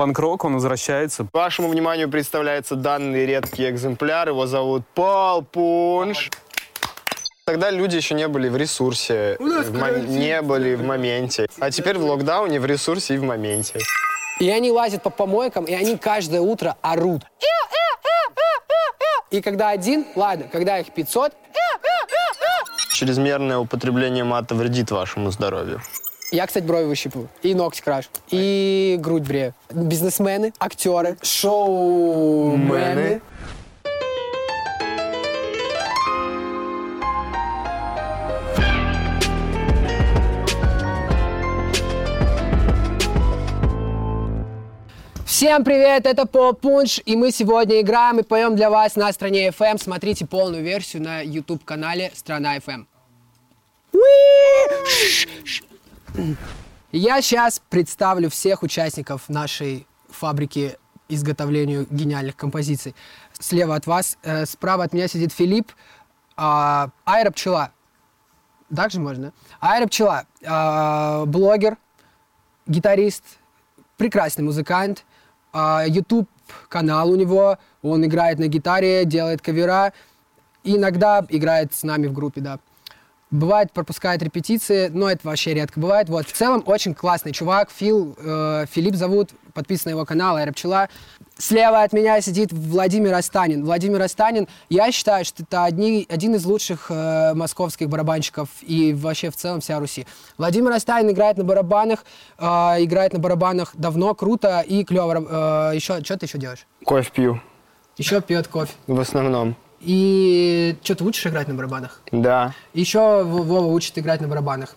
панк-рок, он возвращается. Вашему вниманию представляется данный редкий экземпляр. Его зовут Пол Пунш. Тогда люди еще не были в ресурсе, в не были в моменте. А теперь в локдауне, в ресурсе и в моменте. И они лазят по помойкам, и они каждое утро орут. И когда один, ладно, когда их 500, Чрезмерное употребление мата вредит вашему здоровью. Я, кстати, брови выщипываю, и ногти крашу, и грудь брею. Бизнесмены, актеры, шоумены. Всем привет, это Поп Пунш, и мы сегодня играем и поем для вас на стране FM. Смотрите полную версию на YouTube-канале Страна FM. Я сейчас представлю всех участников нашей фабрики изготовлению гениальных композиций. Слева от вас, э, справа от меня сидит Филипп, а, Айра Пчела. Так же можно? Айра Пчела, а, блогер, гитарист, прекрасный музыкант. А, YouTube канал у него, он играет на гитаре, делает кавера, иногда играет с нами в группе, да. Бывает, пропускает репетиции, но это вообще редко бывает. Вот. В целом, очень классный чувак. Фил, э, Филипп зовут, подписан на его канал, Айра Пчела. Слева от меня сидит Владимир Останин. Владимир Останин, я считаю, что это одни, один из лучших э, московских барабанщиков и вообще в целом вся Руси. Владимир Останин играет на барабанах, э, играет на барабанах давно, круто и клево. Э, еще, что ты еще делаешь? Кофе пью, Еще пьет кофе. в основном. И что, ты учишь играть на барабанах? Да. Еще Вова учит играть на барабанах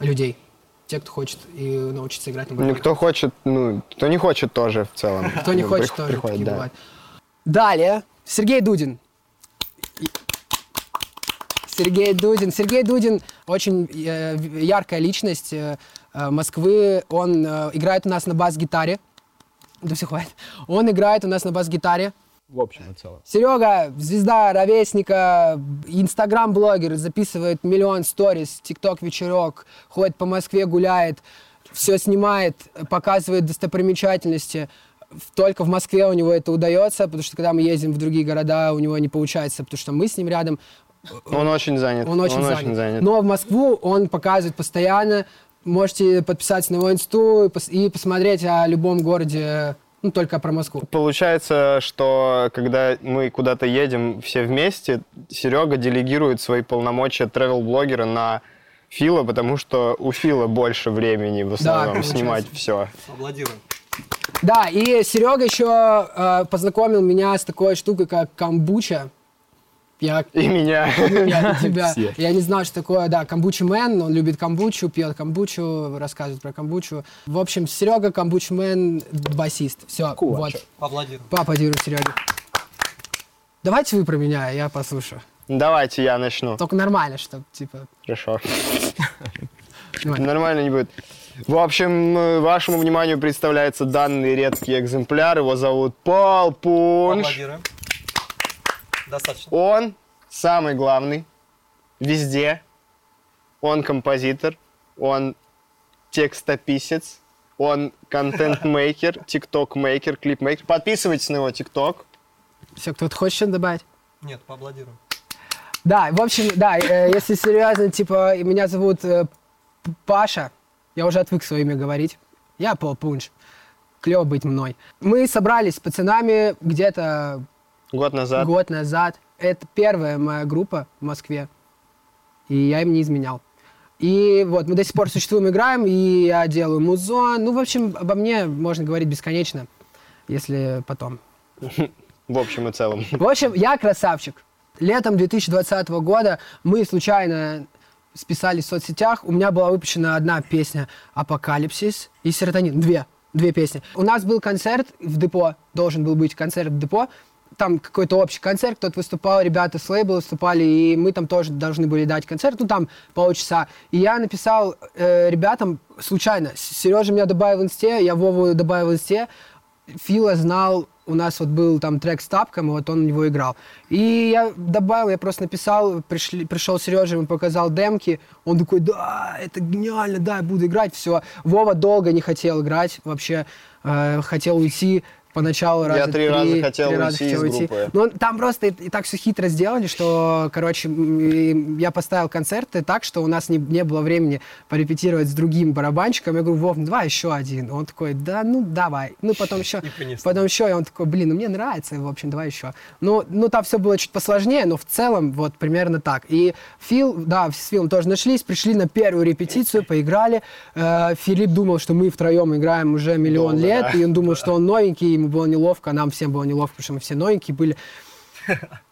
людей. Те, кто хочет и научиться играть на Ну, барабанах. кто хочет, ну, кто не хочет тоже в целом. Кто не хочет, тоже приходит, да. Далее, Сергей Дудин. Сергей Дудин. Сергей Дудин очень э, яркая личность э, э, Москвы. Он играет у нас на бас-гитаре. Да все, хватит. Он играет у нас на бас-гитаре. В общем и целом. Серега, звезда, ровесника, инстаграм-блогер, записывает миллион сториз, тикток-вечерок, ходит по Москве, гуляет, все снимает, показывает достопримечательности. Только в Москве у него это удается, потому что когда мы ездим в другие города, у него не получается, потому что мы с ним рядом, Он очень занят. он очень, занят. Но в Москву он показывает постоянно. Можете подписаться на его инсту и посмотреть о любом городе, ну, только про Москву. Получается, что когда мы куда-то едем все вместе, Серега делегирует свои полномочия travel-блогера на Фила, потому что у Фила больше времени в основном получается. снимать все. Аплодируем. Да, и Серега еще э, познакомил меня с такой штукой, как камбуча. Я, И меня. я, тебя, Все. я не знал, что такое, да, камбуча мэн, он любит камбучу, пьет камбучу, рассказывает про камбучу. В общем, Серега камбуч мэн, басист. Все, вот. Аплодируем. Поаплодируем Сереге. Давайте вы про меня, я послушаю. Давайте я начну. Только нормально, чтобы, типа... Хорошо. Нормально не будет. В общем, э, вашему вниманию представляется данный редкий экземпляр. Его зовут Пол Пунш. Аплодируем. Достаточно. Он самый главный везде. Он композитор, он текстописец, он content-maker, TikTok-maker, клип-мейкер. Подписывайтесь на его TikTok. Все, кто-то хочет что-то добавить? Нет, поаплодируем. Да, в общем, да, э, если серьезно, типа, меня зовут э, Паша, я уже отвык свое имя говорить. Я Пол Пунш. Клево быть мной. Мы собрались с пацанами где-то Год назад. год назад. Это первая моя группа в Москве. И я им не изменял. И вот, мы до сих пор существуем, играем, и я делаю музон. Ну, в общем, обо мне можно говорить бесконечно, если потом. В общем и целом. В общем, я красавчик. Летом 2020 года мы случайно списались в соцсетях. У меня была выпущена одна песня «Апокалипсис» и «Серотонин». Две. Две песни. У нас был концерт в депо. Должен был быть концерт в депо. Там какой-то общий концерт, кто-то выступал, ребята с лейбла выступали, и мы там тоже должны были дать концерт, ну там полчаса. И я написал э, ребятам случайно. Сережа меня добавил в инсте, я Вову добавил в инсте. Фила знал, у нас вот был там трек с тапком, и вот он его играл. И я добавил, я просто написал, пришли, пришел Сережа, ему показал демки, он такой, да, это гениально, да, я буду играть, все. Вова долго не хотел играть вообще, э, хотел уйти поначалу Я раза три раза хотел уйти из группы. Ну, там просто и, и так все хитро сделали, что, короче, я поставил концерты так, что у нас не, не было времени порепетировать с другим барабанщиком. Я говорю, Вов, ну давай еще один. Он такой, да, ну давай. Ну, потом еще, потом еще, и он такой, блин, ну мне нравится, в общем, давай еще. Ну, ну там все было чуть посложнее, но в целом вот примерно так. И Фил, да, с Филом тоже нашлись, пришли на первую репетицию, поиграли. Э, Филипп думал, что мы втроем играем уже миллион Долго, лет, да. и он думал, что он новенький, ему было неловко, а нам всем было неловко, потому что мы все новенькие были.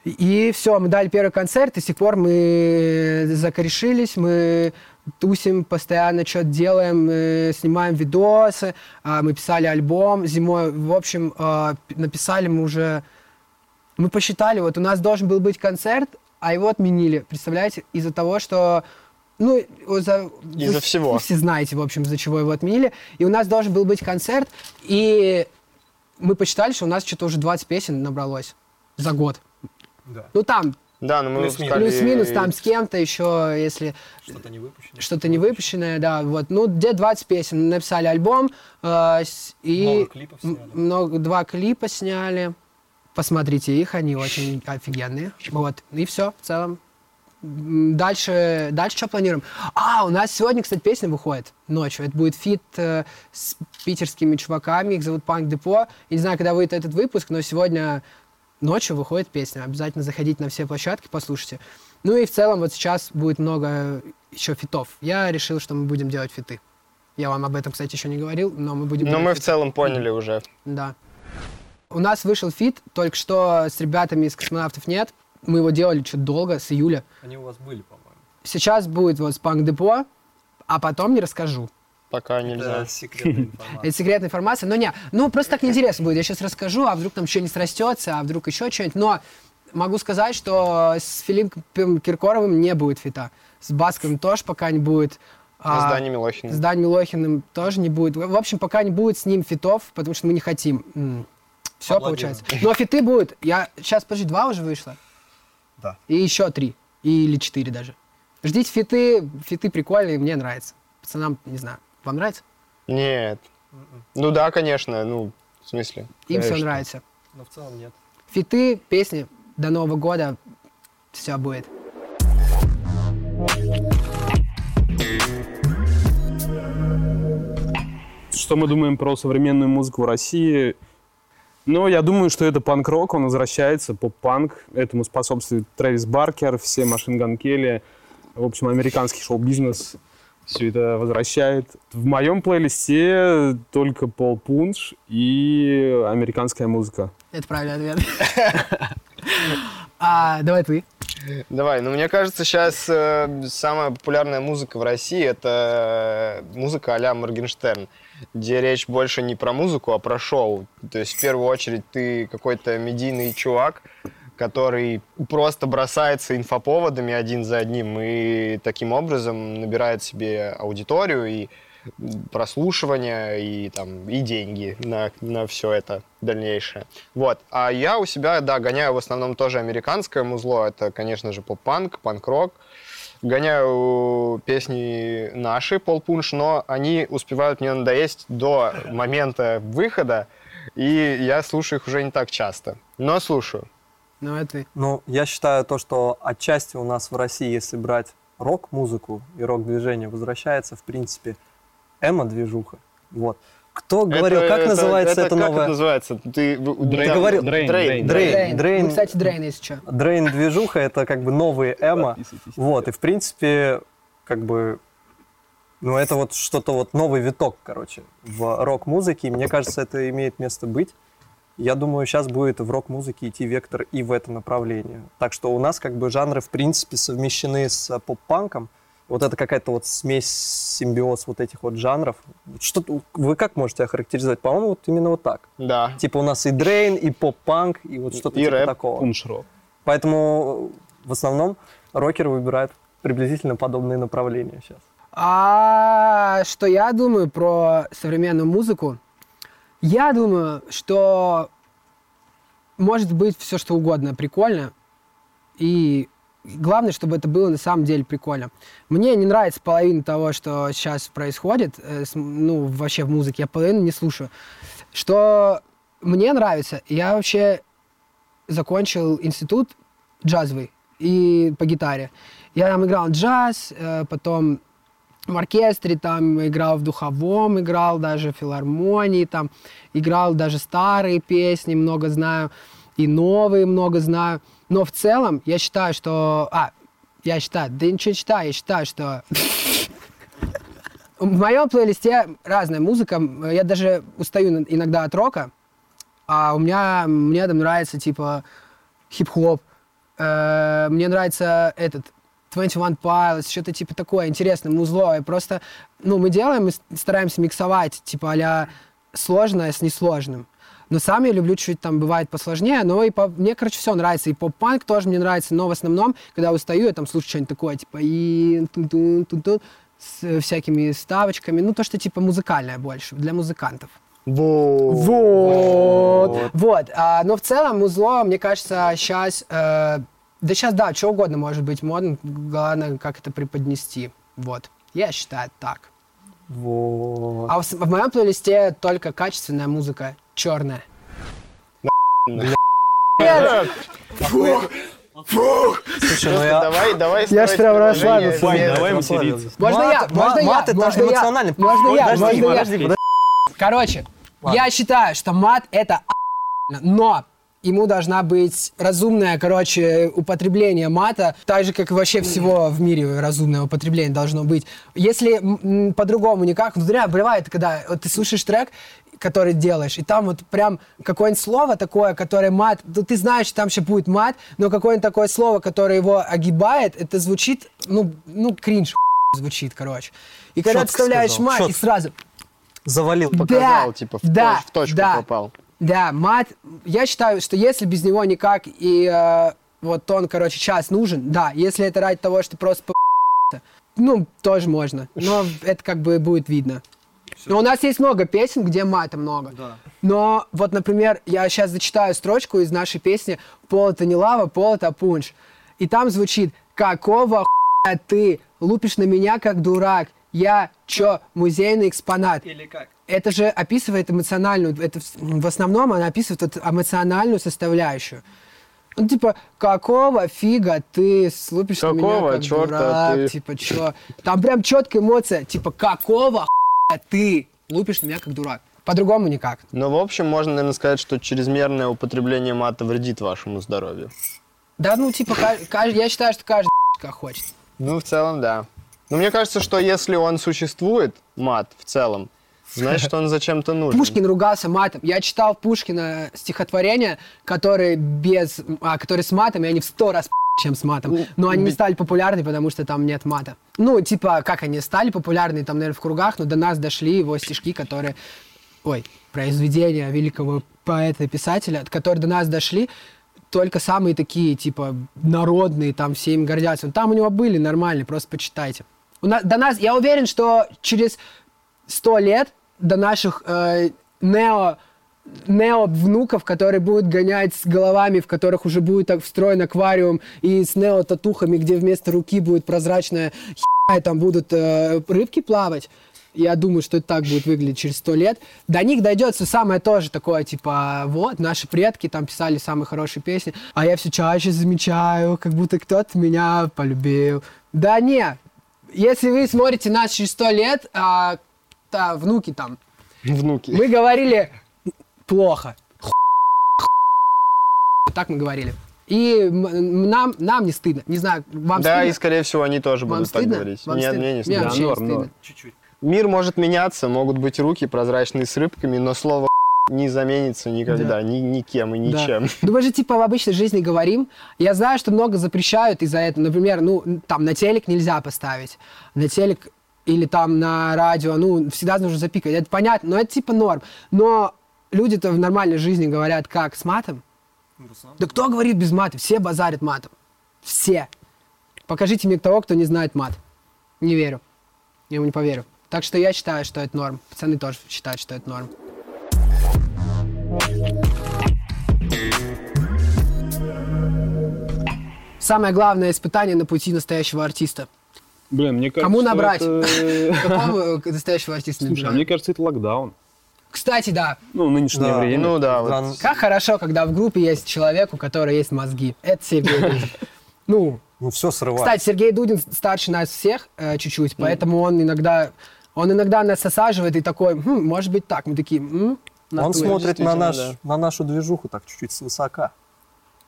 И все, мы дали первый концерт, и с тех пор мы закорешились, мы тусим, постоянно что-то делаем, э, снимаем видосы, а, мы писали альбом зимой. В общем, п- написали мы уже... Мы посчитали, вот у нас должен был быть концерт, а его отменили, представляете, из-за того, что... Ну, за, Из-за всего. Вы все знаете, в общем, из-за чего его отменили. И у нас должен был быть концерт, и мы посчитали, что у нас что-то уже 20 песен набралось за год. Да. Ну, там Да, но мы Плюс-минус. плюс-минус, там с кем-то еще, если Что-то не выпущено. что-то не выпущенное, да, вот. Ну, где 20 песен. Написали альбом, э, с- и Много клипов сняли. много, два клипа сняли. Посмотрите их, они очень офигенные. Вот, и все, в целом. Дальше, дальше что планируем? А, у нас сегодня, кстати, песня выходит ночью. Это будет фит э, с питерскими чуваками, их зовут Панк Депо. Я не знаю, когда выйдет этот выпуск, но сегодня ночью выходит песня. Обязательно заходите на все площадки, послушайте. Ну и в целом вот сейчас будет много еще фитов. Я решил, что мы будем делать фиты. Я вам об этом, кстати, еще не говорил, но мы будем Но делать мы в фиты. целом поняли уже. Да. У нас вышел фит, только что с ребятами из «Космонавтов нет». Мы его делали что-то долго, с июля. Они у вас были, по-моему. Сейчас будет вот с Панк Депо, а потом не расскажу. Пока нельзя. Это секретная информация. Это секретная информация. Но не, ну просто так неинтересно будет. Я сейчас расскажу, а вдруг там что-нибудь срастется, а вдруг еще что-нибудь. Но могу сказать, что с Филиппом Киркоровым не будет фита. С Басковым тоже пока не будет. А с А, Даней Милохиным. С Даней Милохиным тоже не будет. В общем, пока не будет с ним фитов, потому что мы не хотим. Все Аплодируем. получается. Но фиты будут. Я сейчас, подожди, два уже вышло. Да. И еще три. Или четыре даже. Ждите фиты. Фиты прикольные, мне нравится. Пацанам, не знаю. Вам нравится? Нет. Мгм. Ну да, конечно. Ну, в смысле? Им все Конечно. нравится. Но в целом нет. Фиты, песни до Нового года. Все будет. Что мы думаем про современную музыку в России? Ну, я думаю, что это панк-рок, он возвращается, поп-панк. Этому способствует Трэвис Баркер, все Машин Ган Келли. В общем, американский шоу-бизнес все это возвращает. В моем плейлисте только Пол Пунш и американская музыка. Это правильный ответ. А, давай ты. Давай, ну мне кажется, сейчас самая популярная музыка в России это э, музыка а-ля Моргенштерн, где речь больше не про музыку, а про шоу. То есть в первую очередь ты какой-то медийный чувак, который просто бросается инфоповодами один за одним и таким образом набирает себе аудиторию и прослушивания и там и деньги на, на все это дальнейшее. Вот. А я у себя, да, гоняю в основном тоже американское музло. Это, конечно же, поп-панк, панк-рок. Гоняю песни наши, Пол Пунш, но они успевают мне надоесть до момента выхода, и я слушаю их уже не так часто. Но слушаю. Ну, это. Ну, я считаю то, что отчасти у нас в России, если брать рок-музыку и рок-движение, возвращается, в принципе, эмо-движуха. Вот. Кто говорил, Это- как это- называется это, это как новое? это называется? Ты Дрейн. говорил. Дрейн, Дрейн. Дрейн. Дрейн. Дрейн. Ну, кстати, Дрейн, если что. Дрейн-движуха — это как бы новые эмо. Вот, и в принципе, как бы, ну это вот что-то вот новый виток, короче, в рок-музыке. И Мне кажется, это имеет место быть. Я думаю, сейчас будет в рок-музыке идти вектор и в это направление. Так что у нас как бы жанры в принципе совмещены с поп-панком. Вот это какая-то вот смесь, симбиоз вот этих вот жанров. Что, вы как можете охарактеризовать? По-моему, вот именно вот так. Да. Типа у нас и дрейн, и поп-панк, и вот что-то И типа рэп. такого. Пунш-рок. Поэтому э, в основном рокеры выбирают приблизительно подобные направления сейчас. А что я думаю про современную музыку? Я думаю, что может быть все что угодно прикольно. И главное, чтобы это было на самом деле прикольно. Мне не нравится половина того, что сейчас происходит, э, ну, вообще в музыке. Я половину не слушаю. Что мне нравится, я вообще закончил институт джазовый и по гитаре. Я там играл джаз, э, потом в оркестре там играл в духовом, играл даже в филармонии, там играл даже старые песни, много знаю, и новые много знаю. Но в целом я считаю, что... А, я считаю, да ничего не считаю, я считаю, что... В моем плейлисте разная музыка. Я даже устаю иногда от рока, а у меня мне там нравится типа хип-хоп. Э, мне нравится этот 21 Pilots, что-то типа такое интересное, музло. И просто, ну, мы делаем, мы стараемся миксовать, типа а сложное с несложным. Но сам я люблю чуть там бывает посложнее, но и по... мне, короче, все нравится. И поп-панк тоже мне нравится, но в основном, когда устаю, я там слушаю что-нибудь такое, типа и тун -тун -тун -тун, с всякими ставочками. Ну, то, что типа музыкальное больше, для музыкантов. Вот. Вот. Вот. А, но в целом музло, мне кажется, сейчас... Э, да сейчас, да, что угодно может быть модно. Главное, как это преподнести. Вот. Я считаю так. Вот. А в, в моем плейлисте только качественная музыка, черная. Слушай, ну я... Давай, давай Я ж прям расслабился. давай материться. Можно я? Можно я? мат это Можно я? эмоциональный. Можно я? Подожди, Можно я? подожди, подожди. Короче, я считаю, что мат это но ему должна быть разумное, короче, употребление мата, так же, как и вообще всего в мире разумное употребление должно быть. Если по-другому никак, ну, реально, бывает, когда вот ты слушаешь трек, который делаешь, и там вот прям какое-нибудь слово такое, которое мат, ну, ты знаешь, там еще будет мат, но какое-нибудь такое слово, которое его огибает, это звучит, ну, ну кринж звучит, короче. И когда ты Чётко вставляешь сказал, мат, и чётко. сразу... Завалил. Показал, Да, типа, в, да, точ- в точку да. попал. Да, мат, я считаю, что если без него никак, и э, вот он, короче, час нужен, да, если это ради того, что просто ну, тоже можно, но это как бы будет видно. Но у нас есть много песен, где мата много. Но вот, например, я сейчас зачитаю строчку из нашей песни «Пол это не лава, пол это пунш». И там звучит «Какого хуя ты лупишь на меня, как дурак? Я чё, музейный экспонат?» Или как? это же описывает эмоциональную, это в- основном она описывает вот эмоциональную составляющую. Ну, типа, какого фига ты слупишь на меня Какого как чёрта дурак? ты? Типа, чё? Там прям четкая эмоция. Типа, какого хуя ты лупишь на меня как дурак? По-другому никак. Но, в общем, можно, наверное, сказать, что чрезмерное употребление мата вредит вашему здоровью. Да, ну, типа, ка- ка- я считаю, что каждый как хочет. Ну, в целом, да. Но мне кажется, что если он существует, мат, в целом, значит, он зачем-то нужен. Пушкин ругался матом. Я читал Пушкина стихотворения, которые без, а, которые с матом, и они в сто раз чем с матом. Но они не стали популярны, потому что там нет мата. Ну, типа, как они стали популярны, там, наверное, в кругах, но до нас дошли его стишки, которые... Ой, произведения великого поэта и писателя, которые до нас дошли, только самые такие, типа, народные, там все им гордятся. Там у него были нормальные, просто почитайте. У нас, до нас, я уверен, что через сто лет до наших э, нео нео внуков, которые будут гонять с головами, в которых уже будет встроен аквариум, и с нео татухами, где вместо руки будет прозрачная херня, и там будут э, рыбки плавать. Я думаю, что это так будет выглядеть через сто лет. До них дойдет все самое тоже такое, типа, вот, наши предки там писали самые хорошие песни, а я все чаще замечаю, как будто кто-то меня полюбил. Да не, если вы смотрите нас через сто лет, а, та, внуки там, Внуки. мы говорили плохо. Так мы говорили. И нам, нам не стыдно. Не знаю, вам да, и, стыдно? скорее всего, они тоже Вам будут так стыдно? говорить. Вам Нет, стыдно? мне не Мне стыдно. вообще не норм, стыдно. норм. Мир может меняться, могут быть руки прозрачные с рыбками, но слово не заменится никогда, ни, никем и Да. ничем. Ну, мы же типа в обычной жизни говорим. Я знаю, что много запрещают из-за этого. Например, ну, там на телек нельзя поставить. На телек или там на радио, ну, всегда нужно запикать. Это понятно, но это типа норм. Но люди-то в нормальной жизни говорят как? С матом? Да кто говорит без мата? Все базарят матом. Все. Покажите мне того, кто не знает мат. Не верю. Я ему не поверю. Так что я считаю, что это норм. Пацаны тоже считают, что это норм. Самое главное испытание на пути настоящего артиста. Блин, мне кажется, Кому набрать? это- Какого настоящего артиста Слушай, а мне кажется, это локдаун. Кстати, да. Ну, нынешнее Да, время. Ну да, вот. Как хорошо, когда в группе есть человек, у которого есть мозги. Это Сергей Дудин. Ну, Ну, все срывает. кстати, Сергей Дудин старше нас всех э, чуть-чуть, поэтому он иногда, он иногда нас осаживает и такой, «Хм, может быть так. Мы такие, «М, в Он натуре». смотрит на, наш, да. на нашу движуху так чуть-чуть свысока.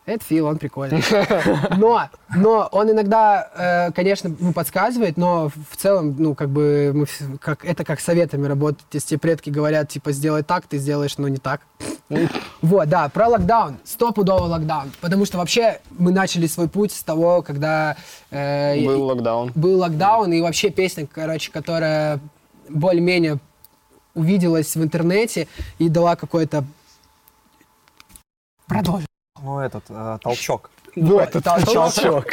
Это Фил, он прикольный. Но, но он иногда, э, конечно, ну, подсказывает, но в целом, ну, как бы, мы, как, это как советами работать. Если тебе предки говорят, типа, сделай так, ты сделаешь, но не так. Вот, да, про локдаун. Стопудовый локдаун. Потому что вообще мы начали свой путь с того, когда э, Был локдаун. был локдаун, и вообще песня, короче, которая более-менее увиделась в интернете и дала какой-то... Продолжим. Ну, этот, э, толчок. Вот, толчок.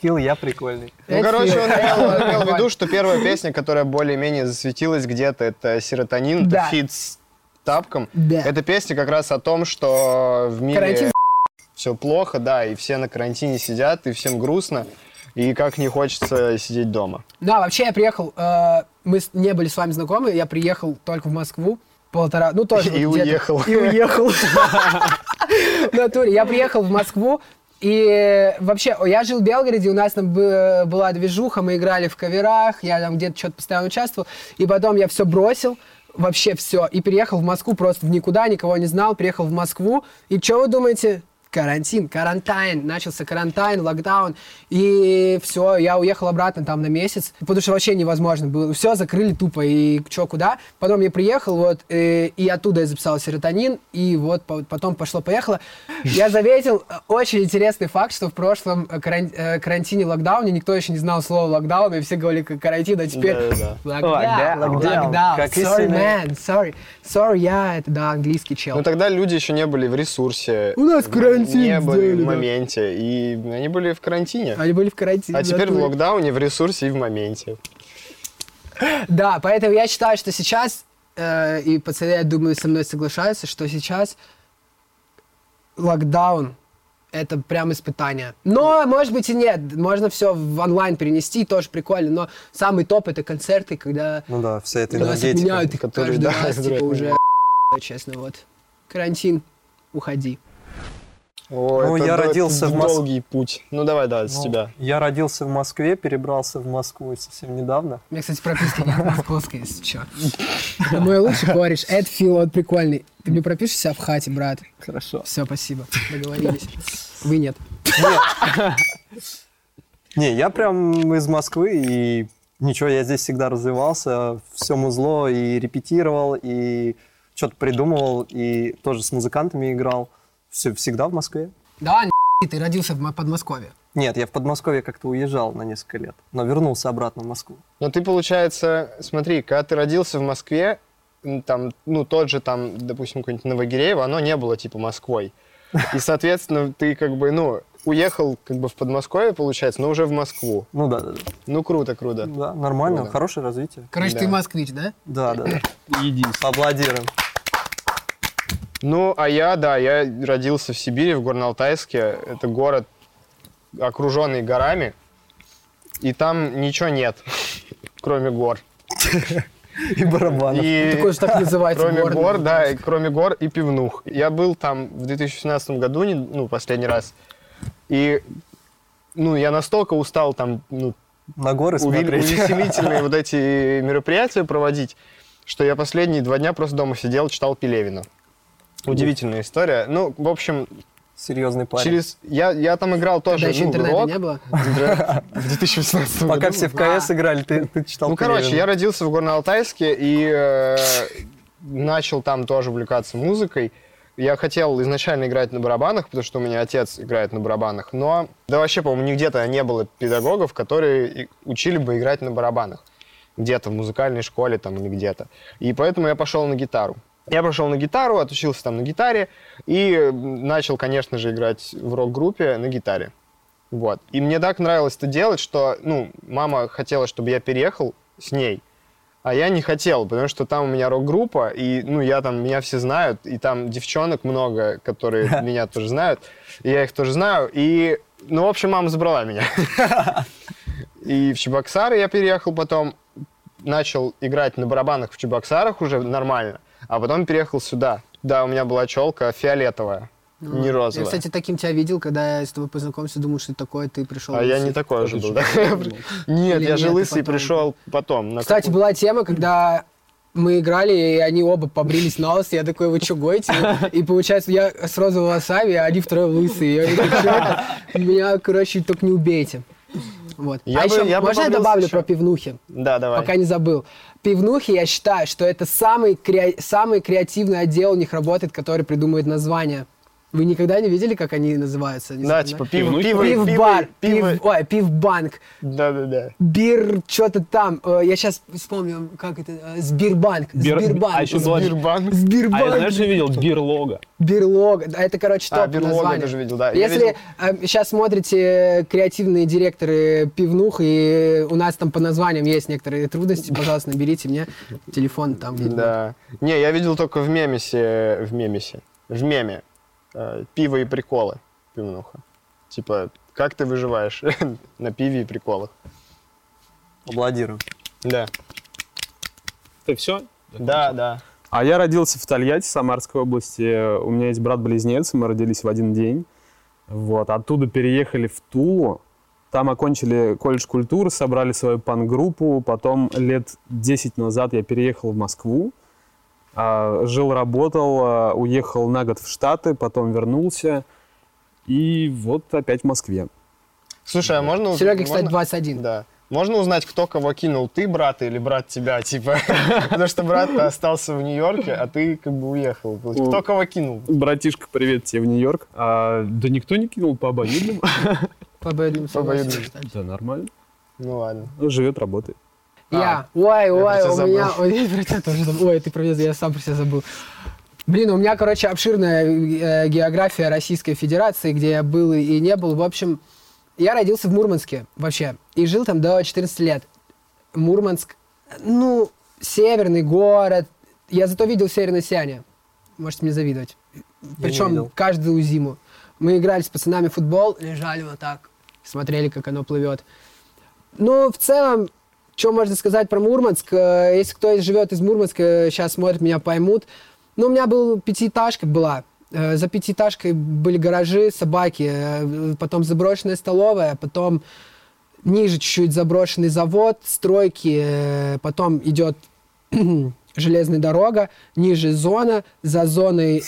Фил, я прикольный. Ну, Это короче, он имел, имел в виду, что первая песня, которая более-менее засветилась где-то, это «Серотонин», Да. это фит с тапком. Да. Эта песня как раз о том, что в мире Карантин все плохо, да, и все на карантине сидят, и всем грустно, и как не хочется сидеть дома. Да, вообще я приехал, э, мы не были с вами знакомы, я приехал только в Москву полтора, ну тоже И вот уехал. И уехал. В натуре. Я приехал в Москву, и вообще, я жил в Белгороде, у нас там бы- была движуха, мы играли в каверах, я там где-то что-то постоянно участвовал, и потом я все бросил, вообще все, и переехал в Москву просто в никуда, никого не знал, приехал в Москву, и что вы думаете? Карантин, карантайн, начался карантайн, локдаун, и все, я уехал обратно там на месяц, потому что вообще невозможно было, все закрыли тупо, и что, куда. Потом я приехал, вот, э, и оттуда я записал серотонин, и вот по- потом пошло-поехало. Я заметил э, очень интересный факт, что в прошлом э, каран- карантине, локдауне никто еще не знал слова локдаун, и все говорили как карантин, а теперь локдаун, Локдаун. локдаун, Как sorry, man, sorry, sorry, я, это, да, английский чел. Но тогда люди еще не были в ресурсе. У нас карантин Не были сделали, в да. моменте, и они были в карантине. Они были в карантине. А теперь в натуре. локдауне, в ресурсе и в моменте. Да, поэтому я считаю, что сейчас, э, и пацаны, я думаю, со мной соглашаются, что сейчас локдаун это прям испытание. Но, может быть, и нет. Можно все в онлайн перенести, тоже прикольно. Но самый топ это концерты, когда Ну да, вся эта нас энергетика. отменяют их которые, каждый да, раз, типа уже честно, вот. Карантин, уходи. О, Ну, это я да- родился это в Мос- долгий путь. Ну, давай, да, с Ну, тебя. Я родился в Москве, перебрался в Москву совсем недавно. У меня, кстати, прописка нет московская, если что. Мой лучший кореш, Эд Фил, он прикольный. Ты мне пропишешь себя в хате, брат? Хорошо. Все, спасибо. Договорились. Вы нет. Не, я прям из Москвы, и ничего, я здесь всегда развивался, все музло, и репетировал, и что-то придумывал, и тоже с музыкантами играл. Все, всегда в Москве. Да, ты родился в Мо- Подмосковье. Нет, я в Подмосковье как-то уезжал на несколько лет, но вернулся обратно в Москву. Но ты, получается, смотри, когда ты родился в Москве, там, ну, тот же там, допустим, какой-нибудь Новогиреево, оно не было, типа, Москвой. И, соответственно, ты, как бы, ну, уехал, как бы, в Подмосковье, получается, но уже в Москву. Ну да, да, да. Ну, круто, круто. Да, нормально, да. хорошее развитие. Короче, Да. ты москвич, да? Да, да, да. Единственное. Поаплодируем. Ну, а я, да, я родился в Сибири, в Горно-Алтайске. Это город, окруженный горами. И там ничего нет, кроме гор. И барабанов. И Такой же так называется. кроме город. гор, да, и кроме гор и пивнух. Я был там в 2017 году, ну, последний раз. И, ну, я настолько устал там, ну, На горы смотреть. увеселительные вот эти мероприятия проводить, что я последние два дня просто дома сидел, читал Пелевина. Удивительная история. Ну, в общем, Серьезный парень. через... Я, я там играл тоже, Тогда еще ну, интернета рок не было. в 2018 году. Пока все в КС играли, ты, ты читал Ну, короче, я родился в Горно-Алтайске и э, начал там тоже увлекаться музыкой. Я хотел изначально играть на барабанах, потому что у меня отец играет на барабанах, но да вообще, по-моему, нигде-то не было педагогов, которые учили бы играть на барабанах. Где-то в музыкальной школе там или где-то. И поэтому я пошел на гитару. Я пошел на гитару, отучился там на гитаре и начал, конечно же, играть в рок-группе на гитаре. Вот. И мне так нравилось это делать, что, ну, мама хотела, чтобы я переехал с ней, а я не хотел, потому что там у меня рок-группа, и, ну, я там, меня все знают, и там девчонок много, которые меня тоже знают, и я их тоже знаю, и, ну, в общем, мама забрала меня. И в Чебоксары я переехал потом, начал играть на барабанах в Чебоксарах уже нормально, а потом переехал сюда. Да, у меня была челка фиолетовая, не Я, розовая. кстати, таким тебя видел, когда я с тобой познакомился, думал, что это такое, ты пришел. а я лысый. не такой же Ты был, да? Нет, я же ты лысый пришел потом. Кстати, была тема, когда мы играли, и они оба побрились на лысо. Я такой, вы что, гоете? И получается, я с розовыми волосами, а они втроем лысые. Я говорю, «Чё это? Меня, короче, только не убейте. Вот. Я а бы- еще, я можно я добавлю ещё. про пивнухи? Да, давай. Пока не забыл. Пивнухи, я считаю, что это самый, креа- самый креативный отдел у них работает, который придумывает названия. Вы никогда не видели, как они называются? Не Да, знаю, типа пиво, пиво, пиво, Пив-бар, пиво. пив, ой, пивбанк, Да-да-да. бир, что-то там. Э, Я сейчас вспомню, как это, э, Сбербанк, Бир- Сбербанк. а еще была- Сбербанк. Сбербанк. А я знаешь, что видел? Берлога. Берлога. Да, Это, короче, топ А, Берлога название. тоже видел, да. Я Если видел. сейчас смотрите креативные директоры пивнух, и у нас там по названиям есть некоторые трудности, пожалуйста, наберите мне телефон там Да. Не, я видел только в мемесе, в мемесе, в меме. Э, Пиво и приколы. Пивнуха. Типа, как ты выживаешь на пиве и приколах? Аплодирую. Да. Ты все? Да, да. А я родился в Тольятти, Самарской области. У меня есть брат-близнец, мы родились в один день. Вот. Оттуда переехали в Тулу. Там окончили колледж культуры, собрали свою пан-группу. Потом лет 10 назад я переехал в Москву. А, Жил, работал, а, уехал на год в Штаты, потом вернулся. И вот опять в Москве. Слушай, а можно... Серега, кстати, можно- 21. Да. Можно узнать, кто кого кинул? Ты брата или брат тебя, типа? Потому что брат остался в Нью-Йорке, а ты как бы уехал. Кто кого кинул? Братишка, привет тебе в Нью-Йорк. А, да никто не кинул по обоюдному. По обоюдному По кстати. Да, нормально. Ну ладно. Живет, работает. Я. Ой, про ой, тебя у меня... Ой, тоже забыл. Ой, ты про меня, я сам про себя забыл. Блин, у меня, короче, обширная э, география Российской Федерации, где я был и не был. В общем, я родился в Мурманске вообще и жил там до 14 лет. Мурманск, ну, северный город. Я зато видел северное сияние. Можете мне завидовать. Причем каждую зиму. Мы играли с пацанами в футбол, лежали вот так, смотрели, как оно плывет. Ну, в целом, что можно сказать про Мурманск? Э, Если кто живет из Мурманска, сейчас смотрит, меня поймут. Ну, у меня был пятиэтажка была. Э, За пятиэтажкой были гаражи, собаки, э, потом заброшенная столовая, потом ниже чуть-чуть заброшенный завод, стройки, э, потом идет железная дорога, ниже зона, за зоной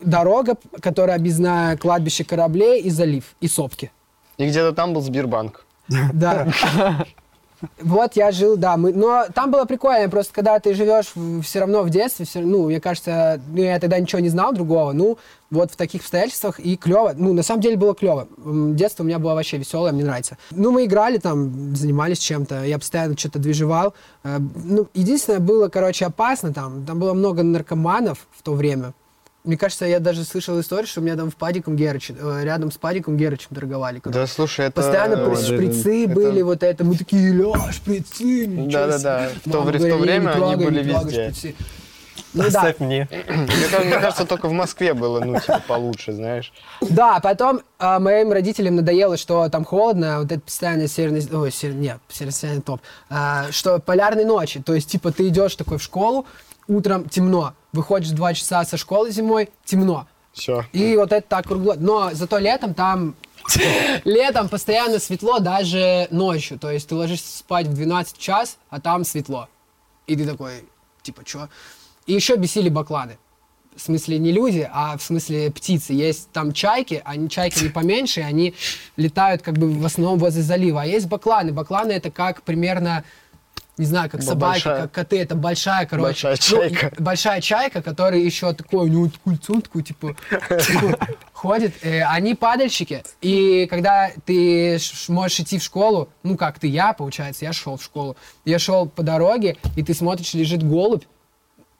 дорога, которая объездная кладбище кораблей и залив, и сопки. И где-то там был Сбербанк. Да. Вот я жил, да, мы, но там было прикольно, просто когда ты живешь все равно в детстве, всё- ну, мне кажется, ну, я тогда ничего не знал другого, ну, вот в таких обстоятельствах и клево, ну, на самом деле было клево. Детство у меня было вообще веселое, мне нравится. Ну, мы играли там, занимались чем-то, я постоянно что-то движевал. Э, Ну, единственное, было, короче, опасно там, там было много наркоманов в то время. Мне кажется, я даже слышал историю, что у меня там в падиком Герыч, э, рядом с падиком Герычем торговали. Да, слушай, это... Постоянно э, при- шприцы это- были, вот это. Мы такие, ля, шприцы, ничего Да-да-да. себе». В то в то время «Не они трогай, были трогай везде. шприцы». Ну да, Оставь мне. Мне кажется, мне кажется, только в Москве было, ну, типа, получше, знаешь. да, потом а, моим родителям надоело, что там холодно, вот это постоянно северный, ой, север- нет, северный топ, а, что полярные ночи, то есть, типа, ты идешь такой в школу, утром темно, выходишь 2 часа со школы зимой, темно, Все. И вот это так кругло. Но зато летом там... Летом постоянно светло даже ночью. То есть ты ложишься спать в 12 час, а там светло. И ты такой, типа, чё? И еще бесили бакланы. В смысле не люди, а в смысле птицы. Есть там чайки, они чайки не поменьше, они летают как бы в основном возле залива. А есть бакланы. Бакланы это как примерно, не знаю, как собаки, большая- как коты. Это большая, короче. Большая ну, чайка. большая чайка, которая еще такой, у него культун такой, типа, типа, ходит. Э, они падальщики. И когда ты можешь идти в школу, ну как ты, я, получается, я шел в школу. Я шел по дороге, и ты смотришь, лежит голубь,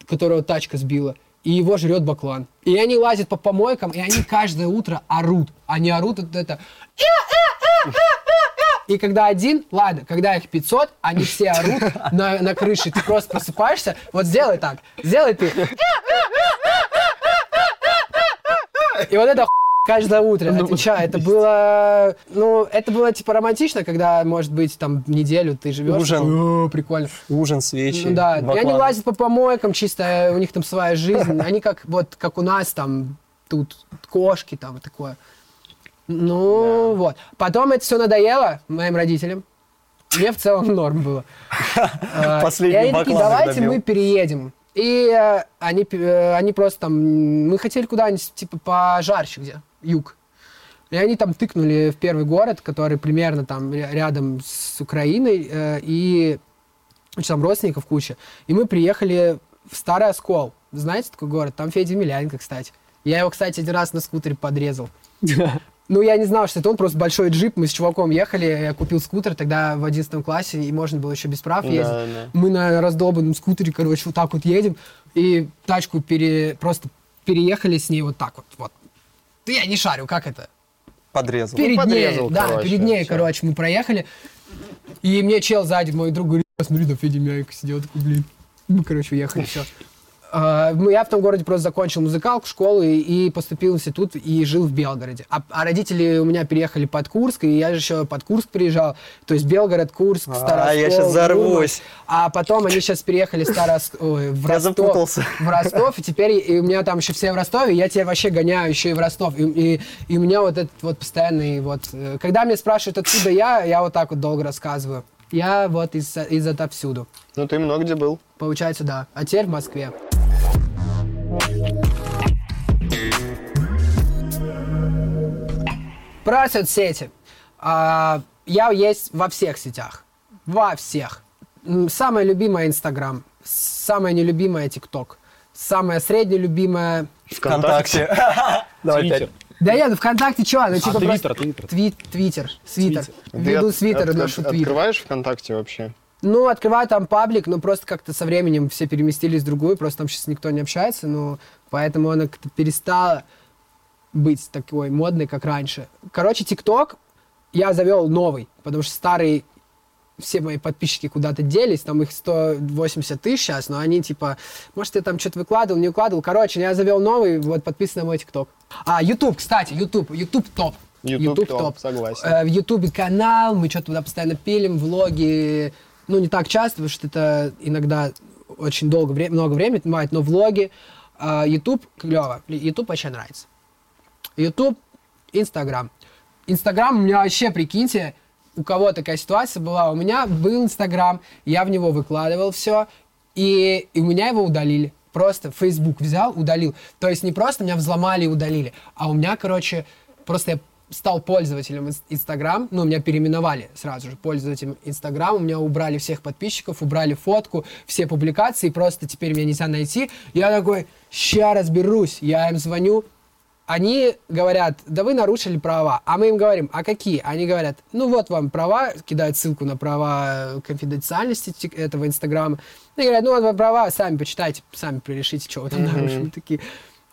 которого тачка сбила, и его жрет баклан. И они лазят по помойкам, и они каждое утро орут. Они орут вот это... И когда один, ладно, когда их 500, они все орут на, на крыше, ты просто просыпаешься, вот сделай так, сделай ты. И вот это Каждое утро, Ну, отвечаю. Это было, ну, это было типа романтично, когда, может быть, там неделю ты живешь. Ужин. такой, «О, прикольно. Ужин, свечи. Ну да, и они бакланы. лазят по помойкам, чисто у них там своя жизнь. Они как вот как у нас там тут кошки там и такое. Ну вот. Потом это все надоело моим родителям. Мне в целом норм было. А, Последний И они такие, давайте добил». мы переедем. И э, они, э, они просто там, мы хотели куда-нибудь типа пожарще где, юг. И они там тыкнули в первый город, который примерно там ря- рядом с Украиной, э, и там родственников куча. И мы приехали в Старый Оскол. Знаете такой город? Там Федя Миляненко, кстати. Я его, кстати, один раз на скутере подрезал. Ну, я не знал, что это он, просто большой джип. Мы с чуваком ехали, я купил скутер тогда в 11 классе, и можно было еще без прав Да, ездить. да. Мы на раздолбанном скутере, короче, вот так вот едем, и тачку пере... просто переехали с ней вот так вот. вот. Да я не шарю, как это? Подрезал. Перед ней, подрезал, да, короче, перед ней, всё. короче, мы проехали. И мне чел сзади, мой друг, говорит, «А, смотри, да Федя Мяйко сидел, такой, блин. Мы, короче, уехали, все. Я в том городе просто закончил музыкалку, школу и, и поступил в институт и жил в Белгороде. А, а родители у меня переехали под Курск, и я же еще под Курск приезжал. То есть Белгород, Курск, А, Староскол, я щас взорвусь. А потом они сейчас переехали в, Старос... Ой, в Я Ростов. запутался. В Ростов, и теперь и у меня там еще все в Ростове, я теперь вообще гоняю еще и в Ростов. И, и- и у меня вот этот вот постоянный вот... э, Когда меня спрашивают, откуда я, я вот так вот долго рассказываю. Я вот из, из отовсюду. Ну, ты много где был. Получается, да. А теперь в Москве. Про соцсети. А, я есть во всех сетях. Во всех. Самая любимая Инстаграм. Самая нелюбимая ТикТок. Самая средне любимая... ВКонтакте. Давай Твиттер. пять. Да нет, ну ВКонтакте чего? Ну типа Твиттер, просто... Твиттер. Твит, Твиттер. Свитер. Ты Веду от- свитер, от- ношу твиттер. Открываешь ВКонтакте вообще? Ну, открываю там паблик, но просто как-то со временем все переместились в другую, просто там сейчас никто не общается, ну, поэтому она как-то перестала быть такой модной, как раньше. Короче, ТикТок я завел новый, потому что старый все мои подписчики куда-то делись, там их 180 тысяч сейчас, но они типа, может, я там что-то выкладывал, не выкладывал. Короче, я завел новый, вот подписан на мой ТикТок. А, YouTube, кстати, YouTube, YouTube топ. YouTube топ, согласен. Э, в Ютубе канал, мы что-то туда постоянно пилим, влоги, ну, не так часто, потому что это иногда очень долго, вре- много времени отнимает, но влоги, э, YouTube клево, YouTube вообще нравится. YouTube, Инстаграм. Инстаграм у меня вообще, прикиньте, у кого такая ситуация была, у меня был Инстаграм, я в него выкладывал все, и, и у меня его удалили. Просто Facebook взял, удалил. То есть не просто меня взломали и удалили, а у меня, короче, просто я стал пользователем Инс- Инстаграм, ну, меня переименовали сразу же пользователем Инстаграм, у меня убрали всех подписчиков, убрали фотку, все публикации, просто теперь меня нельзя найти. Я такой, ща разберусь, я им звоню, они говорят, да вы нарушили права. А мы им говорим, а какие? Они говорят, ну вот вам права, кидают ссылку на права э, конфиденциальности этого Инстаграма. И говорят, ну вот вам права, сами почитайте, сами решите, что вы там нарушили. Мы Такие,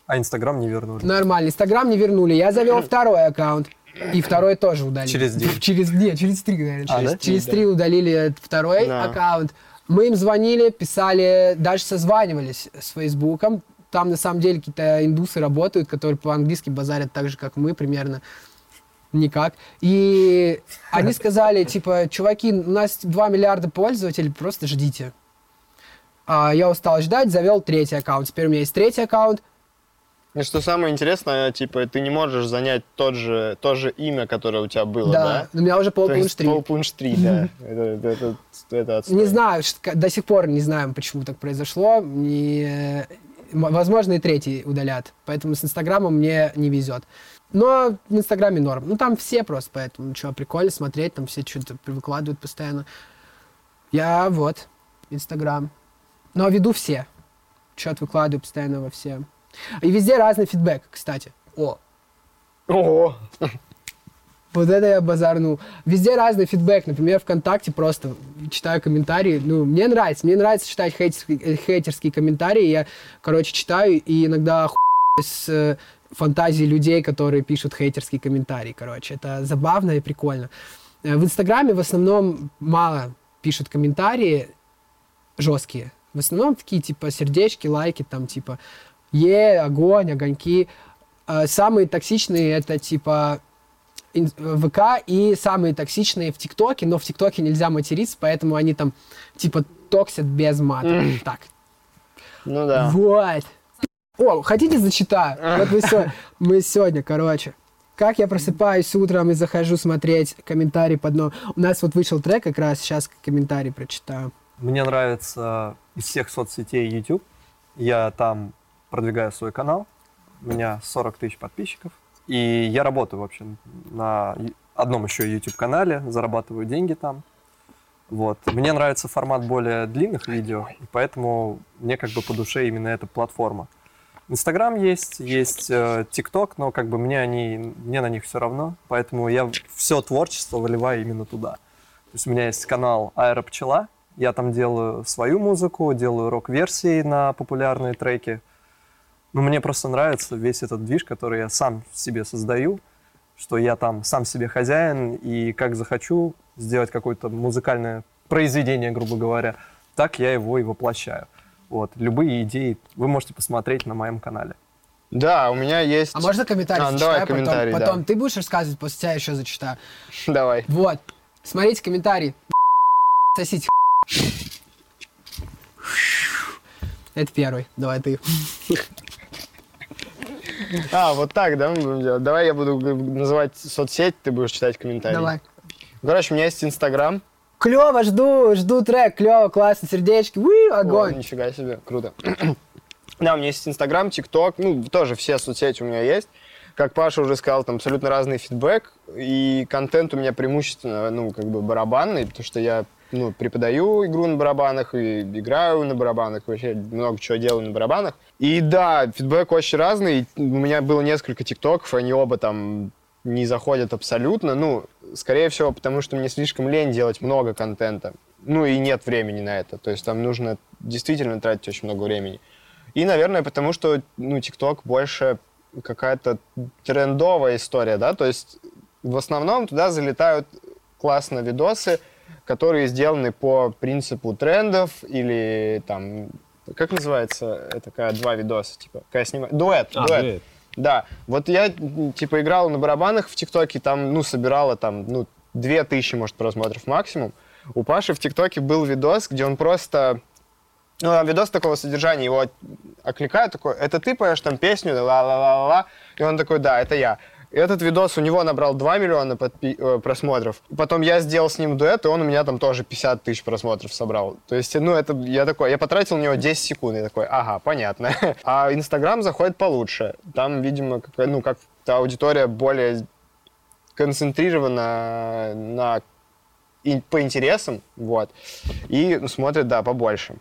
А Инстаграм не вернули. нормально. Инстаграм не вернули. Я завел второй аккаунт. И второй тоже удалили. Через день? Через, нет, через три, наверное. А, через, да? через три удалили второй Да. аккаунт. Мы им звонили, писали, даже созванивались с Фейсбуком. Там на самом деле какие-то индусы работают, которые по-английски базарят так же, как мы примерно. Никак. И они сказали, типа, чуваки, у нас 2 миллиарда пользователей, просто ждите. А я устал ждать, завел третий аккаунт. Теперь у меня есть третий аккаунт. И что самое интересное, типа, ты не можешь занять тот же, то же имя, которое у тебя было, да, да? у меня уже полпунш есть 3. Полпунш 3, да. Это, это, это, это отстой. Не знаю, до сих пор не знаем, почему так произошло. Возможно, и третий удалят. Поэтому с Инстаграмом мне не везет. Но в Инстаграме норм. Ну, там все просто, поэтому, что, прикольно смотреть, там все что-то выкладывают постоянно. Я вот, Инстаграм. Но веду все. Что-то выкладываю постоянно во все. И везде разный фидбэк, кстати. О, Ого! вот это я базарнул. Везде разный фидбэк. Например, ВКонтакте просто читаю комментарии. Ну, мне нравится. Мне нравится читать хейтерские, хейтерские комментарии. Я, короче, читаю и иногда с э, фантазии людей, которые пишут хейтерские комментарии. Короче, это забавно и прикольно. Э, В Инстаграме в основном мало пишут комментарии жесткие. В основном такие, типа, сердечки, лайки, там, типа, е, огонь, огоньки. э, самые токсичные это типа ВК и самые токсичные в ТикТоке, но в ТикТоке нельзя материться, поэтому они там типа токсят без мата. Так, Ну да. вот. О, хотите зачитаю? Вот мы, сё- мы сегодня, короче. Как я просыпаюсь утром и захожу смотреть комментарии под новым. У нас вот вышел трек, как раз сейчас комментарий прочитаю. Мне нравится из всех соцсетей YouTube. Я там продвигаю свой канал. У меня 40 тысяч подписчиков. И я работаю вообще на ю- одном еще YouTube-канале, зарабатываю деньги там. Вот. Мне нравится формат более длинных видео, и поэтому мне как бы по душе именно эта платформа. Инстаграм есть, есть э, ТикТок, но как бы мне они, мне на них все равно, поэтому я все творчество выливаю именно туда. То есть у меня есть канал Аэропчела, я там делаю свою музыку, делаю рок-версии на популярные треки. Но мне просто нравится весь этот движ, который я сам себе создаю, что я там сам себе хозяин, и как захочу сделать какое-то музыкальное произведение, грубо говоря, так я его и воплощаю. Вот. Любые идеи вы можете посмотреть на моем канале. Да, у меня есть... А можно комментарий А, ну зачитаю? давай потом, комментарий, да. потом ты будешь рассказывать, после тебя еще зачитаю. Давай. Вот. Смотрите комментарий. Сосите. Это первый. Давай ты. А, вот так, да, мы будем делать? Давай я буду г- называть соцсеть, ты будешь читать комментарии. Давай. Короче, у меня есть Инстаграм. Клево, жду, жду трек, клево, классно, сердечки, уи, О, огонь. нифига себе, круто. да, у меня есть Инстаграм, ТикТок, ну, тоже все соцсети у меня есть. Как Паша уже сказал, там абсолютно разный фидбэк, и контент у меня преимущественно, ну, как бы барабанный, потому что я, ну, преподаю игру на барабанах и играю на барабанах, вообще много чего делаю на барабанах. И да, фидбэк очень разный. У меня было несколько тиктоков, они оба там не заходят абсолютно. Ну, скорее всего, потому что мне слишком лень делать много контента. Ну, и нет времени на это. То есть там нужно действительно тратить очень много времени. И, наверное, потому что, ну, ТикТок больше какая-то трендовая история, да, то есть в основном туда залетают классно видосы, которые сделаны по принципу трендов или там, как называется, когда два видоса, типа, когда я снимаю, дуэт, А, дуэт. дуэт. Да, вот я, типа, играл на барабанах в ТикТоке, там, ну, собирала там, ну, две тысячи, может, просмотров максимум. У Паши в ТикТоке был видос, где он просто... Ну, а видос такого содержания, его окликают, такой, это ты поешь там песню, ла-ла-ла-ла, и он такой, да, это я. И этот видос у него набрал 2 миллиона подпи- э, просмотров. Потом я сделал с ним дуэт, и он у меня там тоже 50 тысяч просмотров собрал. То есть, ну, это я такой, я потратил на него 10 секунд, и такой, ага, понятно. А Инстаграм заходит получше. Там, видимо, какая- ну, как-то аудитория более концентрирована на по интересам, вот, и смотрит, да, побольше.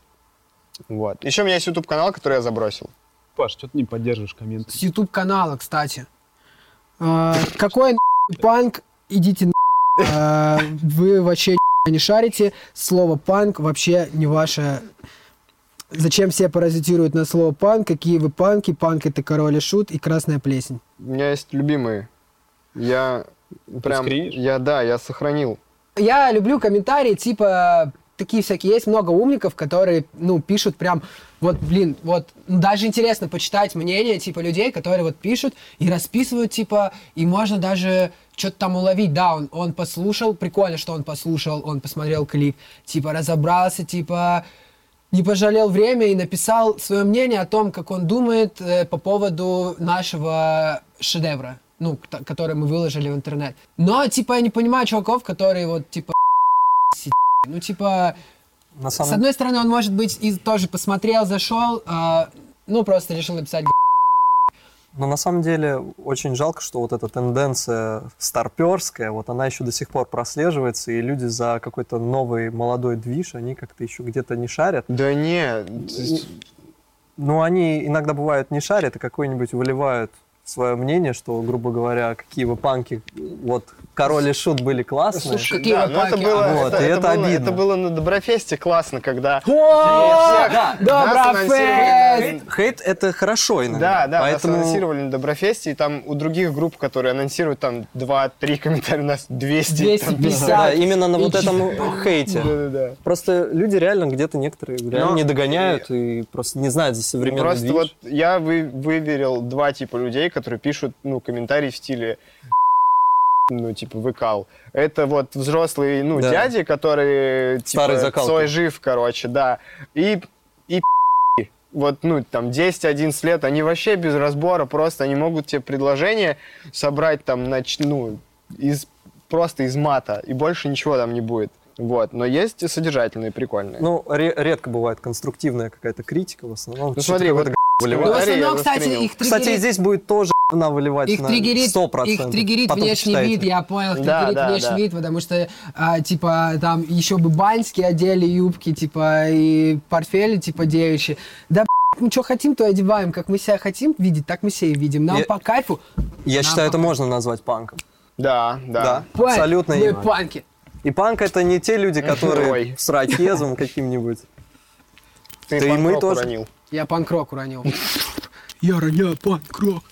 Вот. Еще у меня есть YouTube-канал, который я забросил. Паш, что ты не поддерживаешь комменты? С YouTube канала, кстати. А, Какой панк? Идите на А, Вы вообще не шарите. Слово панк вообще не ваше. Зачем все паразитируют на слово панк? Какие вы панки? Панк это король и шут и красная плесень. У меня есть любимые. Я прям... Я, да, я сохранил. Я люблю комментарии, типа, такие всякие. Есть много умников, которые, ну, пишут прям, вот, блин, вот, ну, даже интересно почитать мнение, типа, людей, которые вот пишут и расписывают, типа, и можно даже что-то там уловить. Да, он, он послушал, прикольно, что он послушал, он посмотрел клип, типа, разобрался, типа, не пожалел время и написал свое мнение о том, как он думает э, по поводу нашего шедевра, ну, который мы выложили в интернет. Но, типа, я не понимаю чуваков, которые вот, типа, ну, типа, На с самом одной стороны, он, может быть, и тоже посмотрел, зашел, а, ну, просто решил написать Но на самом деле очень жалко, что вот эта тенденция старперская, вот она еще до сих пор прослеживается, и люди за какой-то новый молодой движ, они как-то еще где-то не шарят. Да не, Ну, они иногда бывают не шарят, а какой-нибудь выливают свое мнение, что, грубо говоря, какие вы панки, вот король и шут были классные. Слушай, Какие да, вы это панки. было, Вот, это, и это это было, обидно. это было на Доброфесте классно, когда... О, Нас Доброфест! Хейт — это хорошо иногда. Да, да, Поэтому... нас анонсировали на Доброфесте, и там у других групп, которые анонсируют там 2-3 комментария, у нас 200. там, 250. Да, именно на вот этом хейте. Да-да-да. Просто люди реально где-то некоторые реально Но- не догоняют и просто не знают за современный Просто движ. вот я вы, выверил два типа людей, которые пишут, ну, комментарии в стиле ну, типа, выкал. Это вот взрослые, ну, Да. дяди, которые, Старые типа, закалки. Цой жив, короче, да. И, и вот, ну, там, 10-11 лет, они вообще без разбора просто, они могут тебе предложение собрать там, нач- ну, из, просто из мата, и больше ничего там не будет. Вот, но есть и содержательные, прикольные. Ну, ре- редко бывает конструктивная какая-то критика, в основном. Ну, смотри, вот- г- Ну, в основном, кстати, их Кстати, и триггерит, здесь будет тоже говна выливать их на триггерит, 100%. их триггерит Потом внешний почитайте. вид, я понял, их Да, триггерит да, внешний да. вид, потому что, а, типа, там еще бы баньские одели юбки, типа, и портфели, типа, девичьи. Да, мы что хотим, то одеваем, как мы себя хотим видеть, так мы себя и видим. Нам Я- по кайфу. Я считаю, это пока- можно назвать панком. Да, да. Да, Панк, абсолютно Мы панки. И панк это не те люди, которые Ой. с ракезом каким-нибудь. Ты, Да и мы тоже. уронил. Я панк-рок уронил. Я роняю панк-рок.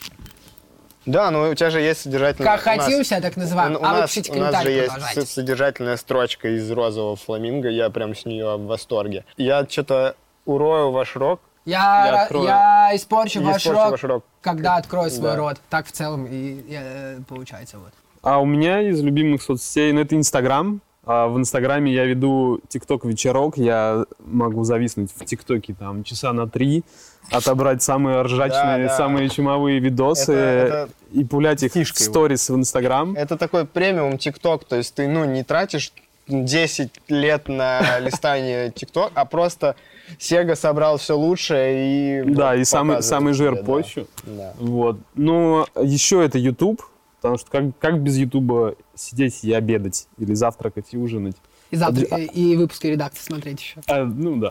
Да, но у тебя же есть содержательная... Как хотим, себя так называем. У, у а вы нас, пишите у нас же есть содержательная строчка из розового фламинго, я прям с нее в восторге. Я что-то урою ваш рок, Я, Я я, открою. испорчу, Я ваш, испорчу рот, ваш рот. когда открою свой Да. рот. Так в целом и э, получается вот. А у меня из любимых соцсетей, ну, это Инстаграм. А в Инстаграме я веду ТикТок вечерок. Я могу зависнуть в ТикТоке там часа на три, отобрать самые ржачные, Да, да. самые чумовые видосы Это- это- и пулять их в сторис в Инстаграм. Это такой премиум ТикТок, то есть ты, ну, не тратишь 10 лет на листание ТикТок, а просто Сега собрал все лучшее и... Да, вот и самый, самый жир да. Да. Вот. Но еще это YouTube, потому что как, как без Ютуба сидеть и обедать, или завтракать и ужинать? И, завтра, А- и выпуски редакции смотреть еще. А, ну да.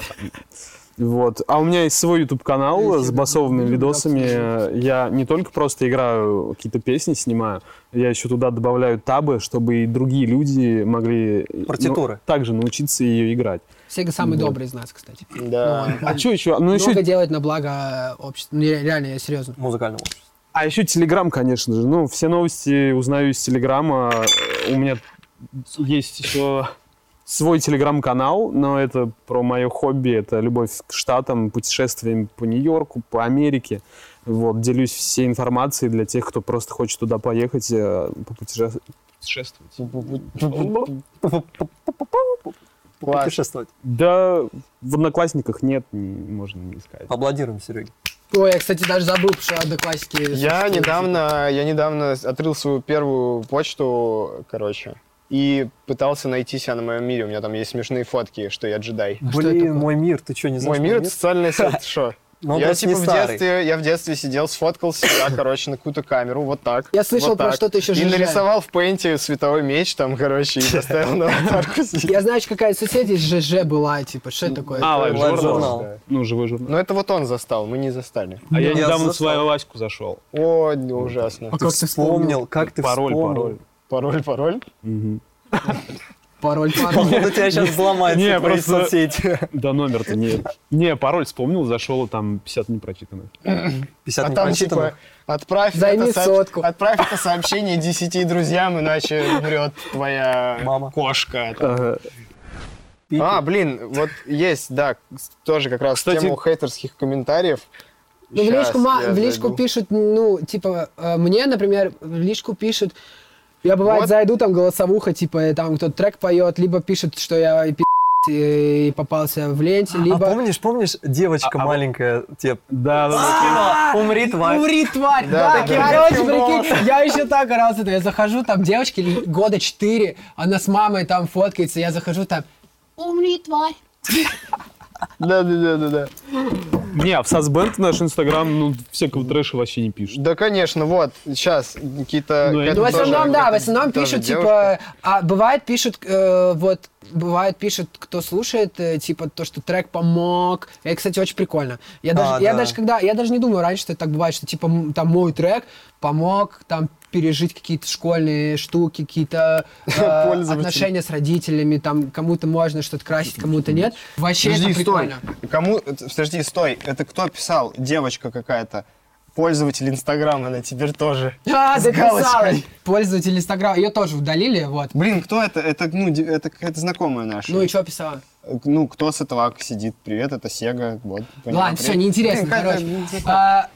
Вот. А у меня есть свой YouTube канал с басовыми видосами. Я не только просто играю, какие-то песни снимаю, я еще туда добавляю табы, чтобы и другие люди могли ну, Партитуры. также научиться ее играть. Сега самый Вот. добрый из нас, кстати. Да. Ну, он- А что еще? Ну много еще, делает на благо общества. Ну, ре- реально, я серьезно. Музыкального общества. А еще Телеграм, конечно же. Ну, все новости узнаю из Телеграма. У меня есть еще свой телеграм-канал, но это про мое хобби, это любовь к штатам, путешествиям по Нью-Йорку, по Америке. Вот, делюсь всей информацией для тех, кто просто хочет туда поехать, э, попутеше- путешествовать. Да, в Одноклассниках нет, не- можно не сказать. Аплодируем, Сереге. Ой, я, кстати, даже забыл, что одноклассники... Я существуют. недавно, я недавно открыл свою первую почту, короче, и пытался найти себя на моем мире. У меня там есть смешные фотки, что я джедай. Что Блин, такое? мой мир, ты что, не знаешь? Мой мир — это социальная сеть, что? Ну, он я типа не в старый. детстве, я в детстве сидел, сфоткал себя, короче, на какую-то камеру, вот так. Я слышал вот про что-то еще И нарисовал в пейнте световой меч там, короче, и поставил на аватарку. Я знаю, что какая есть, ЖЖ была, типа, что это такое? А, live-журнал. журнал. Ну, живой журнал. Ну это вот он застал, мы не застали. А я недавно в свою аську зашел. О, ужасно. А как ты вспомнил? как ты Пароль, вспомнил. пароль. Пароль, пароль? Мгм. Пароль, пароль. Он у тебя сейчас взломается Не, твои просто- соцсети. Да номер-то не... Не, пароль вспомнил, зашел, там 50 не прочитано. 50 А не там прочитано. типа отправь Займи это, сотку. отправь это сообщение 10 друзьям, иначе умрет твоя Мама. кошка. Ага. А, блин, вот есть, да, тоже как раз Кстати- тему хейтерских комментариев. Ну, в личку, в личку пишут, ну, типа, э, мне, например, в личку пишут, я бывает Вот. зайду, там голосовуха, типа, там кто-то трек поет, либо пишет, что я и пи***, и попался в ленте, А либо... помнишь, помнишь, девочка А- а- маленькая, тебе Да, да, да. скинула, умри, тварь. Умри, тварь! Да, Да, таким короче, прикинь, я еще так орался, я захожу, там девочки ли- года 4, она с мамой там фоткается, я захожу там, умри, тварь! Да, да, да, да, да. Не, а в Сасбенд наш Инстаграм, ну, всякого трэша вообще не пишет. Да, конечно, вот, сейчас какие-то... Ну, я какая-то Ну, в основном, тоже- да, в основном пишут, девушка. типа, а бывает пишут, э, вот, бывает пишут, кто слушает, э, типа, то, что трек помог. Это, кстати, очень прикольно. Я даже, А, я да. даже когда, я даже не думаю раньше, что это так бывает, что, типа, м, там, мой трек помог, там, пережить какие-то школьные штуки, какие-то э, отношения с родителями, там, кому-то можно что-то красить, кому-то нет. Вообще Подожди, это стой. прикольно. Кому... это- Подожди, стой. Это кто писал? Девочка какая-то. Пользователь Инстаграма, она теперь тоже. А, галочкой. Пользователь Инстаграма. Ее тоже удалили, вот. Блин, кто это? Это, ну, это какая-то знакомая наша. Ну и что писала? Ну, кто с этого сидит? Привет, это Сега. Вот. Ладно, все, неинтересно, Блин, короче. А,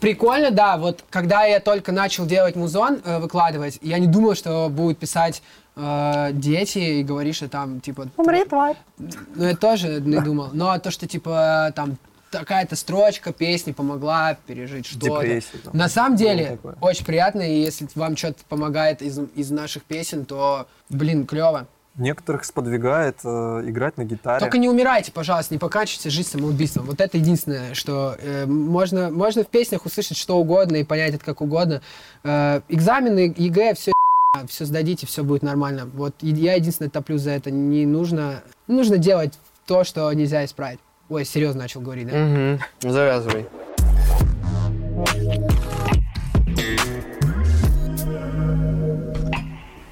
прикольно, да, вот когда я только начал делать музон, э, выкладывать, я не думал, что будут писать э, дети и говорить, что там, типа... Умри, тварь. Ну, я тоже не думал. Но то, что, типа, там, такая-то строчка песни помогла пережить что-то. Там. На самом деле, очень приятно, и если вам что-то помогает из, из наших песен, то, блин, клево. Некоторых сподвигает э, играть на гитаре. Только не умирайте, пожалуйста, не поканчивайте жизнь самоубийством. Вот это единственное, что э, можно, можно в песнях услышать что угодно и понять это как угодно. Э, экзамены, ЕГЭ, все все сдадите, все будет нормально. Вот я единственное топлю за это. Не нужно, не нужно делать то, что нельзя исправить. Ой, серьезно начал говорить, да? Мгм. Завязывай.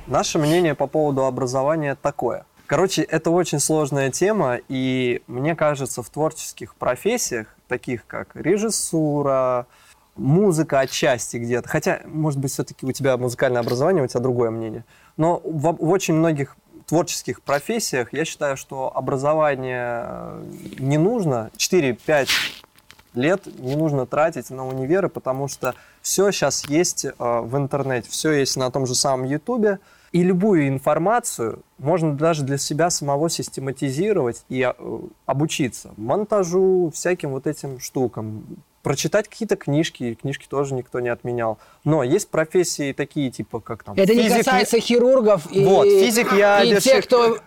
Наше мнение по поводу образования такое. Короче, это очень сложная тема, и мне кажется, в творческих профессиях, таких как режиссура, музыка отчасти где-то, хотя, может быть, все-таки у тебя музыкальное образование, у тебя другое мнение, но в, в очень многих творческих профессиях я считаю, что образование э, не нужно, 4-5 лет не нужно тратить на универы, потому что все сейчас есть э, в интернете, все есть на том же самом Ютубе, и любую информацию можно даже для себя самого систематизировать и э, обучиться монтажу, всяким вот этим штукам, прочитать какие-то книжки, книжки тоже никто не отменял. Но есть профессии такие, типа как там Это не физик, касается хирургов и, Вот, физик, и ядерщик. тех, кто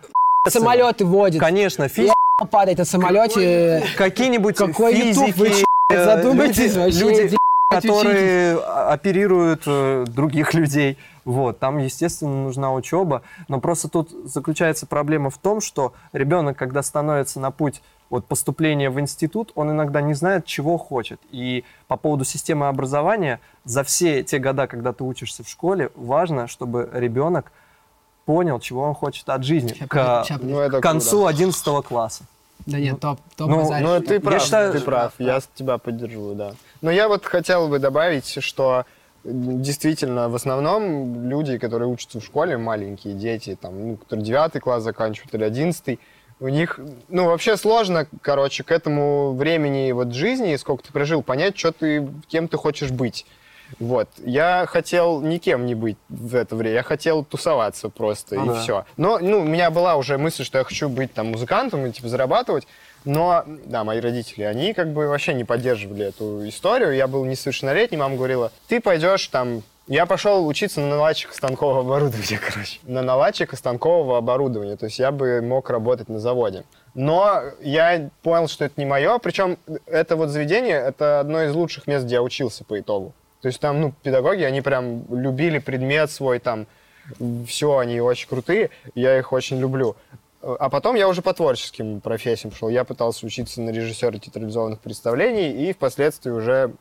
самолеты водит. Конечно, физик, Падает на самолете. какие-нибудь Какой вы, физики, ч***, э, задумайтесь люди- вообще, люди, которые оперируют э, других людей. Вот, там, естественно, нужна учеба. Но просто тут заключается проблема в том, что ребенок, когда становится на путь вот, поступления в институт, он иногда не знает, чего хочет. И по поводу системы образования, за все те года, когда ты учишься в школе, важно, чтобы ребенок понял, чего он хочет от жизни к, Ну, к концу круто. 11 класса. Да нет, топ, топ Ну. Ну, ты прав, считаю- ты прав. Я с- тебя поддерживаю, да. Но я вот хотел бы добавить, что действительно в основном люди, которые учатся в школе, маленькие дети, там, ну, которые девятый класс заканчивают или одиннадцатый, у них, ну, вообще сложно, короче, к этому времени вот жизни, сколько ты прожил, понять, что ты, кем ты хочешь быть. Вот. Я хотел никем не быть в это время. Я хотел тусоваться просто, Ну и да. все. Но, ну, у меня была уже мысль, что я хочу быть там музыкантом и, типа, зарабатывать. Но, да, мои родители, они как бы вообще не поддерживали эту историю. Я был несовершеннолетний, мама говорила, ты пойдешь там... Я пошел учиться на наладчика станкового оборудования, короче. На наладчика станкового оборудования. То есть я бы мог работать на заводе. Но я понял, что это не мое. Причем это вот заведение, это одно из лучших мест, где я учился по итогу. То есть там, ну, педагоги, они прям любили предмет свой, там, все, они очень крутые, я их очень люблю. А потом я уже по творческим профессиям шел. Я пытался учиться на режиссера театрализованных представлений и впоследствии уже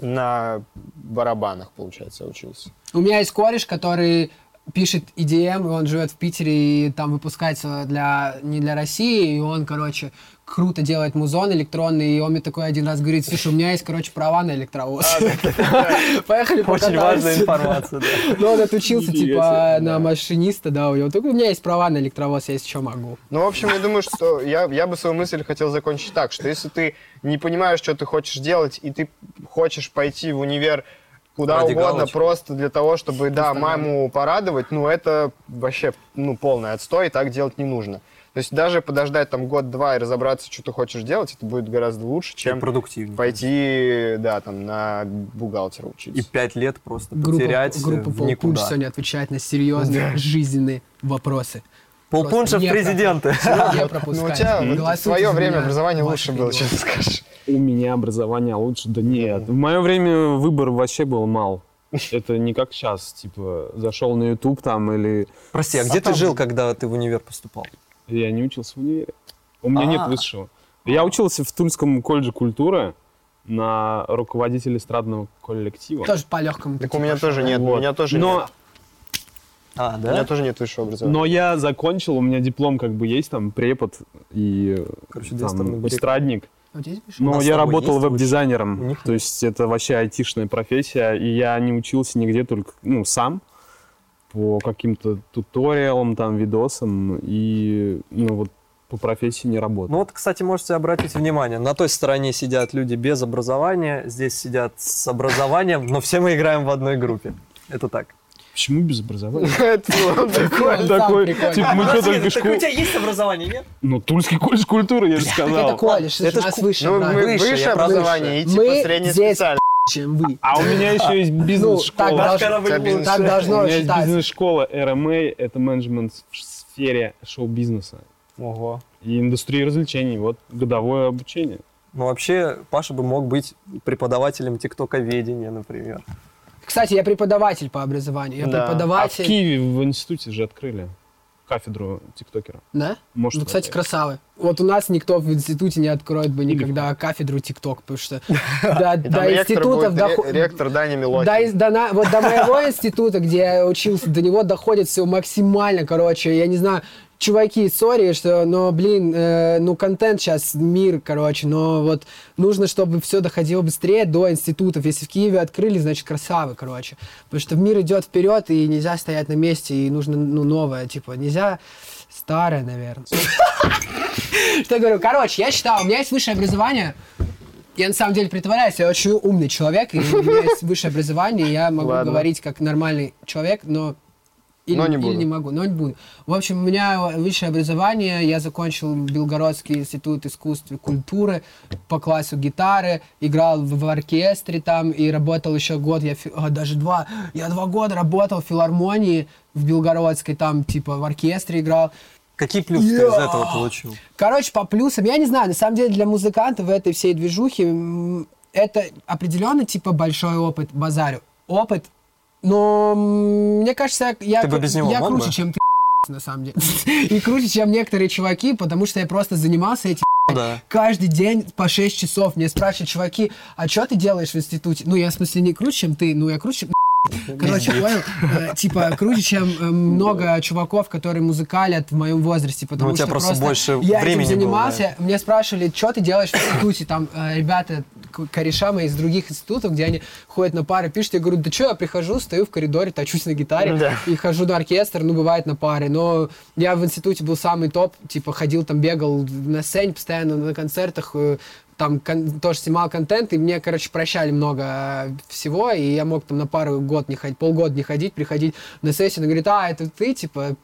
на барабанах, получается, учился. У меня есть кореш, который пишет EDM, и он живет в Питере, и там выпускается для, не для России, и он, короче, круто делает музон электронный, и он мне такой один раз говорит, слушай, у меня есть, короче, права на электровоз. Поехали Очень важная информация. Ну, он отучился, типа, на машиниста, да, у него. Только у меня есть права на электровоз, я если что могу. Ну, в общем, я думаю, что я, я бы свою мысль хотел закончить так, что если ты не понимаешь, что ты хочешь делать, и ты хочешь пойти в универ куда Ради угодно, галочки. просто для того, чтобы, да, маму порадовать, ну, это вообще, ну, полный отстой, и так делать не нужно. То есть даже подождать там год-два и разобраться, что ты хочешь делать, это будет гораздо лучше, И чем продуктивнее. пойти, да, там, на бухгалтера учиться. И пять лет просто Группа, потерять э, группа в Полпунч никуда. сегодня отвечает на серьезные жизненные вопросы. Полпунша в президенты. Не Ну, у пропускайте. тебя в свое время образование лучше было, чем ты скажешь. У меня образование лучше. Да нет. В мое время выбор вообще был мал. Это не как сейчас, типа, зашел на YouTube там или... Прости, а где ты жил, когда ты в универ поступал? Я не учился в универе. У меня А. нет высшего. Я учился в Тульском колледже культуры на руководителя эстрадного коллектива. Тоже по легкому Так у меня пошел. тоже нет, у Вот. меня тоже Но, нет. А, У меня да? тоже нет высшего образования. но я закончил, у меня диплом как бы есть, там, препод и Короче, две стороны там, эстрадник. А у тебя есть У Но нас с я тобой работал есть веб-дизайнером, то есть это вообще айтишная профессия, и я не учился нигде, только ну, сам по каким-то туториалам, там, видосам, и ну, вот по профессии не работаю. Ну вот, кстати, можете обратить внимание, на той стороне сидят люди без образования, здесь сидят с образованием, но все мы играем в одной группе. Это так. Почему без образования? Такой, прикольно. типа, мы что только школу... есть образование, нет? Ну, Тульский колледж культуры, я же Так это сказал. колледж, это же Ну, выше я про образование, и типа среднее специальное. Чем вы. А у меня еще есть Ну, так, бизнес-школа. должно- Кабинет. так У должно меня есть бизнес-школа RMA, это менеджмент в сфере шоу-бизнеса Ого. и индустрии развлечений. Вот годовое обучение. Ну вообще, Паша бы мог быть преподавателем тиктоковедения, например. Кстати, я преподаватель по образованию. Я Да. А в преподаватель. Киеве в институте же открыли кафедру тиктокера. Да? Может, Ну, кстати, это- красавы. Вот у нас никто в институте не откроет бы Или никогда кафедру ТикТок, потому что до, институтов ректор Даня Милохин. вот до моего института, где я учился, до него доходит все максимально, короче, я не знаю, чуваки, сори, что, но, блин, э, ну, контент сейчас, мир, короче, но вот нужно, чтобы все доходило быстрее до институтов. Если в Киеве открыли, значит, красавы, короче. Потому что мир идет вперед, и нельзя стоять на месте, и нужно, ну, новое, типа, нельзя старое, наверное. Что я говорю? Короче, я считал, у меня есть высшее образование, я на самом деле притворяюсь, я очень умный человек, и у меня есть высшее образование, и я могу Ладно. говорить как нормальный человек, но или, Но не или буду. не могу, но не буду. В общем, у меня высшее образование, я закончил Белгородский институт искусств и культуры по классу гитары, играл в, в оркестре там и работал еще год, я а, даже два, я два года работал в филармонии в Белгородской, там типа в оркестре играл. Какие плюсы ты из этого получил? Короче, по плюсам, я не знаю, на самом деле для музыкантов в этой всей движухе это определенно типа большой опыт, базарю. Опыт, но мне кажется, я, Ты бы без него я круче, бы? чем ты, на самом деле. И круче, чем некоторые чуваки, потому что я просто занимался этим Да. каждый день по 6 часов. Мне спрашивают чуваки, а что ты делаешь в институте? Ну, я в смысле не круче, чем ты, ну, я круче, Короче, понял? Э, Типа, круче, чем э, много чуваков, которые музыкалят в моем возрасте, потому Ну, у тебя что просто больше я времени этим было, занимался. Мне спрашивали, что ты делаешь в институте? Там э, ребята, к- кореша мои из других институтов, где они ходят на пары, пишут. Я говорю, да что, я прихожу, стою в коридоре, точусь на гитаре Да. и хожу на оркестр, ну, бывает на паре. Но я в институте был самый топ, типа, ходил там, бегал на сцене постоянно, на концертах, э, там кон- тоже снимал контент, и мне, короче, прощали много э, всего, и я мог там на пару год не ходить, полгода не ходить, приходить на сессию, она говорит, а, это ты, типа,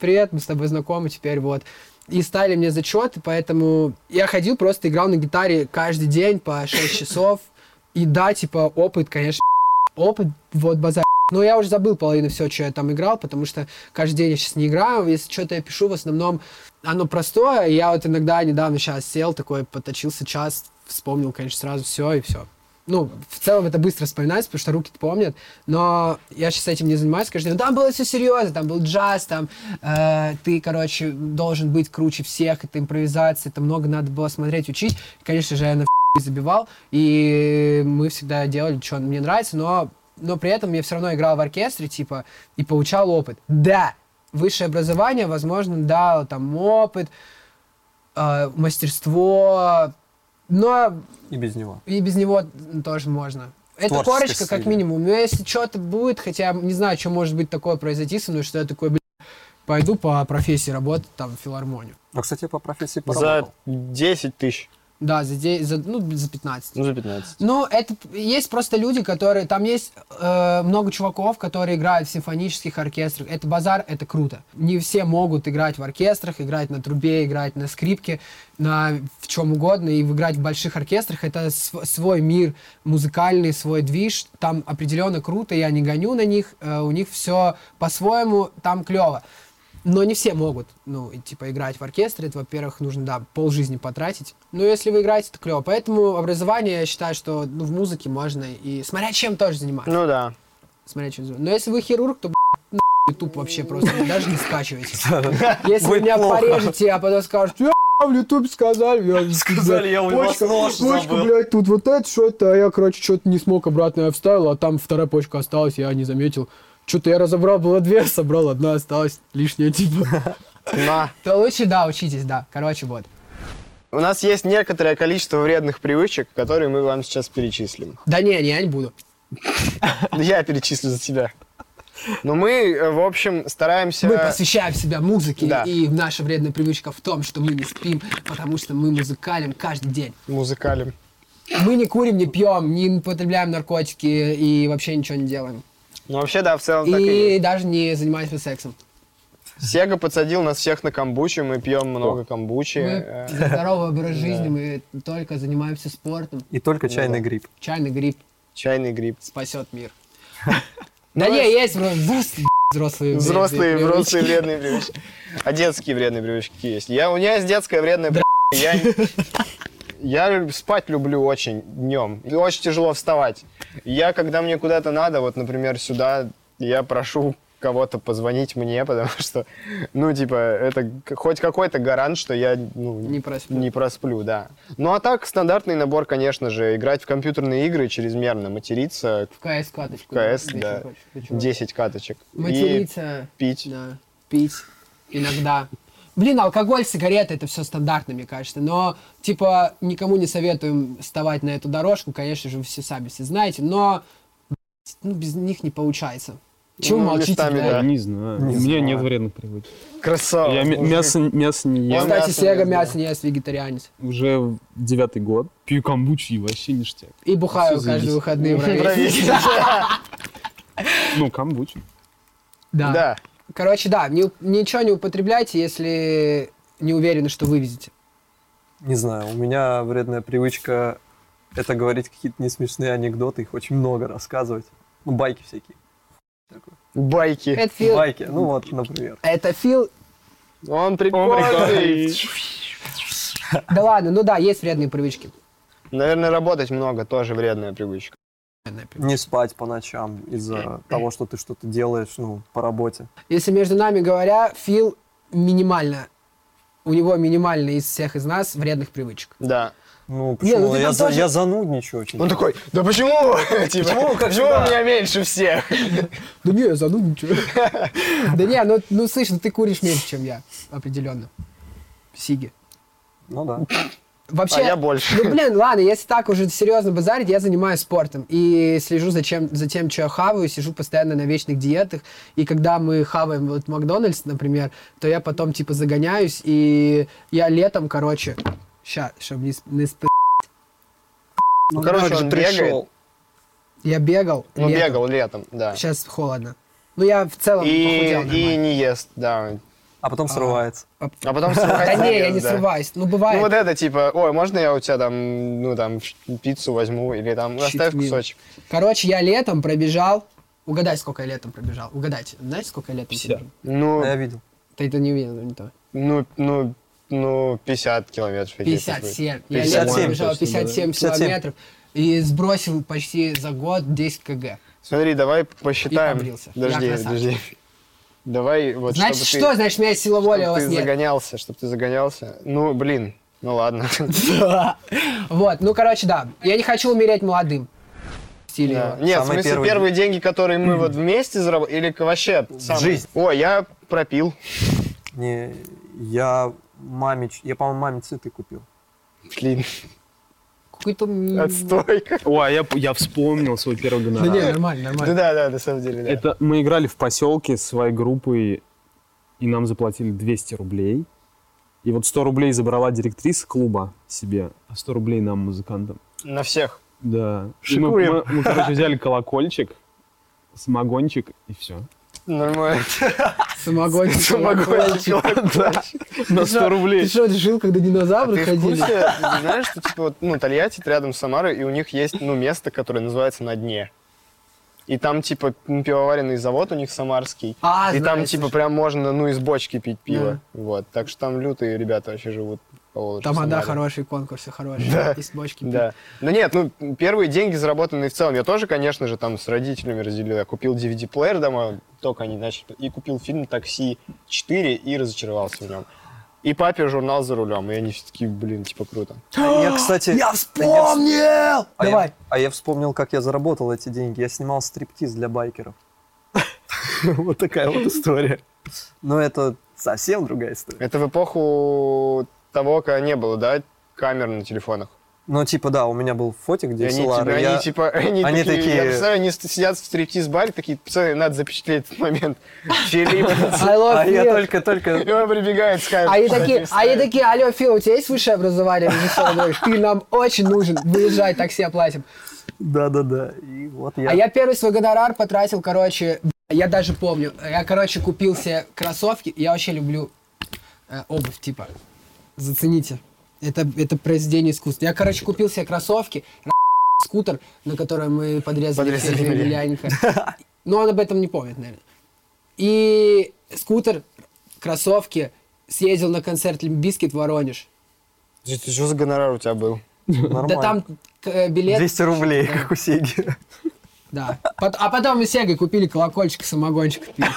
привет, мы с тобой знакомы теперь, вот. И ставили мне зачеты, поэтому я ходил, просто играл на гитаре каждый день по 6 часов, и да, типа, опыт, конечно, опыт, вот, базар. Но я уже забыл половину все, что я там играл, потому что каждый день я сейчас не играю. Если что-то я пишу, в основном оно простое. Я вот иногда недавно сейчас сел, такой поточился час, вспомнил, конечно, сразу все и все. Ну, в целом это быстро вспоминается, потому что руки помнят, но я сейчас этим не занимаюсь день. Ну, Там было все серьезно, там был джаз, там э, ты, короче, должен быть круче всех, это импровизация, это много надо было смотреть, учить. Конечно же, я на забивал, и мы всегда делали, что мне нравится, но, но при этом я все равно играл в оркестре, типа, и получал опыт. Да, высшее образование, возможно, дало там опыт, э, мастерство, но И без него. и без него тоже можно. Это корочка, как минимум. Но если что-то будет, хотя не знаю, что может быть такое произойти со мной, что я такой, блин, пойду по профессии работать там в филармонию. А, кстати, по профессии За поработал. 10 тысяч. Да, за, де- за, ну, за 15. Ну, за 15. Ну, это есть просто люди, которые... Там есть э, много чуваков, которые играют в симфонических оркестрах. Это базар, это круто. Не все могут играть в оркестрах, играть на трубе, играть на скрипке, на в чем угодно. И играть в больших оркестрах это св- свой мир музыкальный, свой движ. Там определенно круто, я не гоню на них. э, у них все по-своему, там клево. Но не все могут, ну, и, типа, играть в оркестре. Это, во-первых, нужно, да, полжизни потратить. Но если вы играете, то клево. Поэтому образование, я считаю, что ну, в музыке можно и... Смотря чем тоже заниматься. Ну да. Смотря чем. Но если вы хирург, то, блядь, YouTube вообще просто даже не скачивайте. Если вы меня порежете, а потом скажете, в YouTube сказали, я Сказали, я у вас почка, почка, блядь, тут вот это что-то, а я, короче, что-то не смог обратно я вставил, а там вторая почка осталась, я не заметил. Что-то я разобрал, было две, собрал, одна осталась, лишняя, типа. На. То лучше, да, учитесь, да. Короче, вот. У нас есть некоторое количество вредных привычек, которые мы вам сейчас перечислим. Да не, не, я не буду. Я перечислю за тебя. Но мы, э, в общем, стараемся... Мы посвящаем себя музыке, Да. и наша вредная привычка в том, что мы не спим, потому что мы музыкалим каждый день. Музыкалем. Мы не курим, не пьем, не употребляем наркотики и вообще ничего не делаем. Ну, вообще, да, в целом так и И есть. даже не занимаемся сексом. Сега подсадил нас всех на камбучу, мы пьем много камбучи. Мы э, за здоровый образ жизни, мы только занимаемся спортом. И только чайный гриб. Чайный гриб Чайный гриб. спасет мир. Да не, есть взрослые взрослые Взрослые, вредные взрослые привычки. вредные привычки. А детские вредные привычки есть. Я, у меня есть детская вредная привычка. Я, я спать люблю очень днем. И Очень тяжело вставать. Я, когда мне куда-то надо, вот, например, сюда, я прошу кого-то позвонить мне, потому что, ну, типа, это хоть какой-то гарант, что я ну, Не просплю. не просплю, да. Ну, а так, стандартный набор, конечно же, играть в компьютерные игры чрезмерно, материться, В КС каточку. КС, Ты да. чё? 10 каточек. И Материться. пить. Да, пить иногда. Блин, алкоголь, сигареты, это все стандартно, мне кажется. Но, типа, никому не советуем вставать на эту дорожку. Конечно же, вы все сами все знаете. Но, ну, без них не получается. Чего Ну, молчите, местами, да. Не знаю. Не У меня знаю. нет вредных привычек. Красава. Я м- мужик. мясо, мясо не ем. Кстати, мясо Сега не мясо не ест, вегетарианец. Уже девятый год. Пью камбучи и вообще ништяк. И бухаю Всё каждые выходные в. Ну, камбучи. Да. Да. Короче, да, не- ничего не употребляйте, если не уверены, что вывезете. Не знаю, у меня вредная привычка это говорить какие-то несмешные анекдоты, их очень много рассказывать. Ну, байки всякие. Такое. Байки. Это Фил, Байки, ну вот, например. это Фил. Он прикольный. Да ладно, ну да, есть вредные привычки. Наверное, работать много тоже вредная привычка. Не спать по ночам из-за того, что ты что-то делаешь, ну, по работе. Если между нами говоря, Фил минимально, у него минимально из всех из нас вредных привычек. Да. Ну, Не, почему? ну ты я, тоже- я занудничаю очень. Он такой, да почему? Типа, Почему, как почему у меня меньше всех? Да не, я занудничаю. Да не, ну, ну слышь, ну ты куришь меньше, чем я, определенно. Сиги. Ну да. Вообще, А я больше. Ну, блин, ладно, если так уже серьезно базарить, я занимаюсь спортом. И слежу за, чем, за тем, что я хаваю, сижу постоянно на вечных диетах. И когда мы хаваем вот Макдональдс, например, то я потом, типа, загоняюсь, и я летом, короче, ща, чтобы не, не сп- Ну, короче, же он пришел. Я бегал. Ну, летом. бегал летом, да. Сейчас холодно. Ну, я в целом И, похудел и нормально. не ест, да. А потом срывается. А потом Да срывается не, я не да. срываюсь. Ну, бывает. Ну вот это типа, ой, можно я у тебя там, ну там, пиццу возьму или там, оставь кусочек. Короче, я летом пробежал. Угадай, сколько я летом пробежал. Угадайте. Знаете, сколько я летом 50. пробежал? Ну, А я видел. Ты это не увидел, не то. ну, ну, ну, 50 километров. какие-то 57. Я 57 летом пробежал точно, 57 да. 57. километров и сбросил почти за год 10 кг. Смотри, давай посчитаем. побрился. Подожди, Я красавчик. подожди. Давай вот, Значит, чтобы что? ты, Значит, у меня сила воли, а у чтобы вас ты нет. загонялся, чтобы ты загонялся. Ну, блин, ну ладно. Вот, ну, короче, да. Я не хочу умереть молодым. В стиле Да. Нет, в Самые смысле, первые первые деньги, которые мы вот вместе заработали, или вообще сам... жизнь. Ой, я пропил. Не, я маме, я, по-моему, маме цветы купил. Блин, Какой-то... отстой. Ой, а я, я вспомнил свой первый Да гонорар. не, нормально, Да, нормально. да, да, на самом деле, да. Это мы играли в поселке с своей группой, и нам заплатили 200 рублей. И вот 100 рублей забрала директриса клуба себе, а 100 рублей нам, музыкантам. На всех. Да. И мы, мы- мы, короче, взяли колокольчик, самогончик, и все. Нормально. Самогончик. Самогончик. На Ты 100 что, рублей. Ты что, жил, когда динозавры в ходили? ты знаешь, что типа вот, ну, Тольятти рядом с Самарой, и у них есть, ну, место, которое называется «На дне». И там, типа, пивоваренный завод у них самарский. А, и знаю, там, типа, прям можно, ну, из бочки пить пиво. Вот. Так что там лютые ребята вообще живут по Волжье, Там, в да, Самаре. хорошие конкурсы, хорошие. Да. Из бочки. Да. Ну нет, ну первые деньги заработанные в целом. Я тоже, конечно же, там с родителями разделил. Я купил DVD-плеер домой, только они начали. И купил фильм «Такси 4» и разочаровался в нем. И папе журнал «За рулем». И они все такие, блин, типа круто. А я, кстати... Я вспомнил! А Давай. Я, а я вспомнил, как я заработал эти деньги. Я снимал стриптиз для байкеров. Вот такая вот история. Но это совсем другая история. Это в эпоху того, когда не было, да, камер на телефонах. Ну, типа, да, у меня был фотик, где они, Solar, типа, я- они, типа, они, они такие, такие- я представляю, они сидят в стриптиз-баре, такие, пацаны, надо запечатлеть этот момент. Филипп, А я только-только... и он прибегает с А они такие, а они такие, алло, Фил, у тебя есть высшее образование? режиссера?» Говоришь, Ты нам очень нужен, выезжай, такси оплатим. Да-да-да. И вот я... А я первый свой гонорар потратил, короче, я даже помню, я, короче, купил себе кроссовки, я вообще люблю э, обувь, типа, зацените, это, это произведение искусства. Я, короче, купил себе кроссовки, скутер, на котором мы подрезали, Подрезали. Емельяненко. Но он об этом не помнит, наверное. И скутер, кроссовки, съездил на концерт Limp Bizkit в Воронеж. Что за гонорар у тебя был? Да там э, билет... 200 рублей, как у Сеги. Да. А потом мы с Сегой купили колокольчик, самогончик. пили.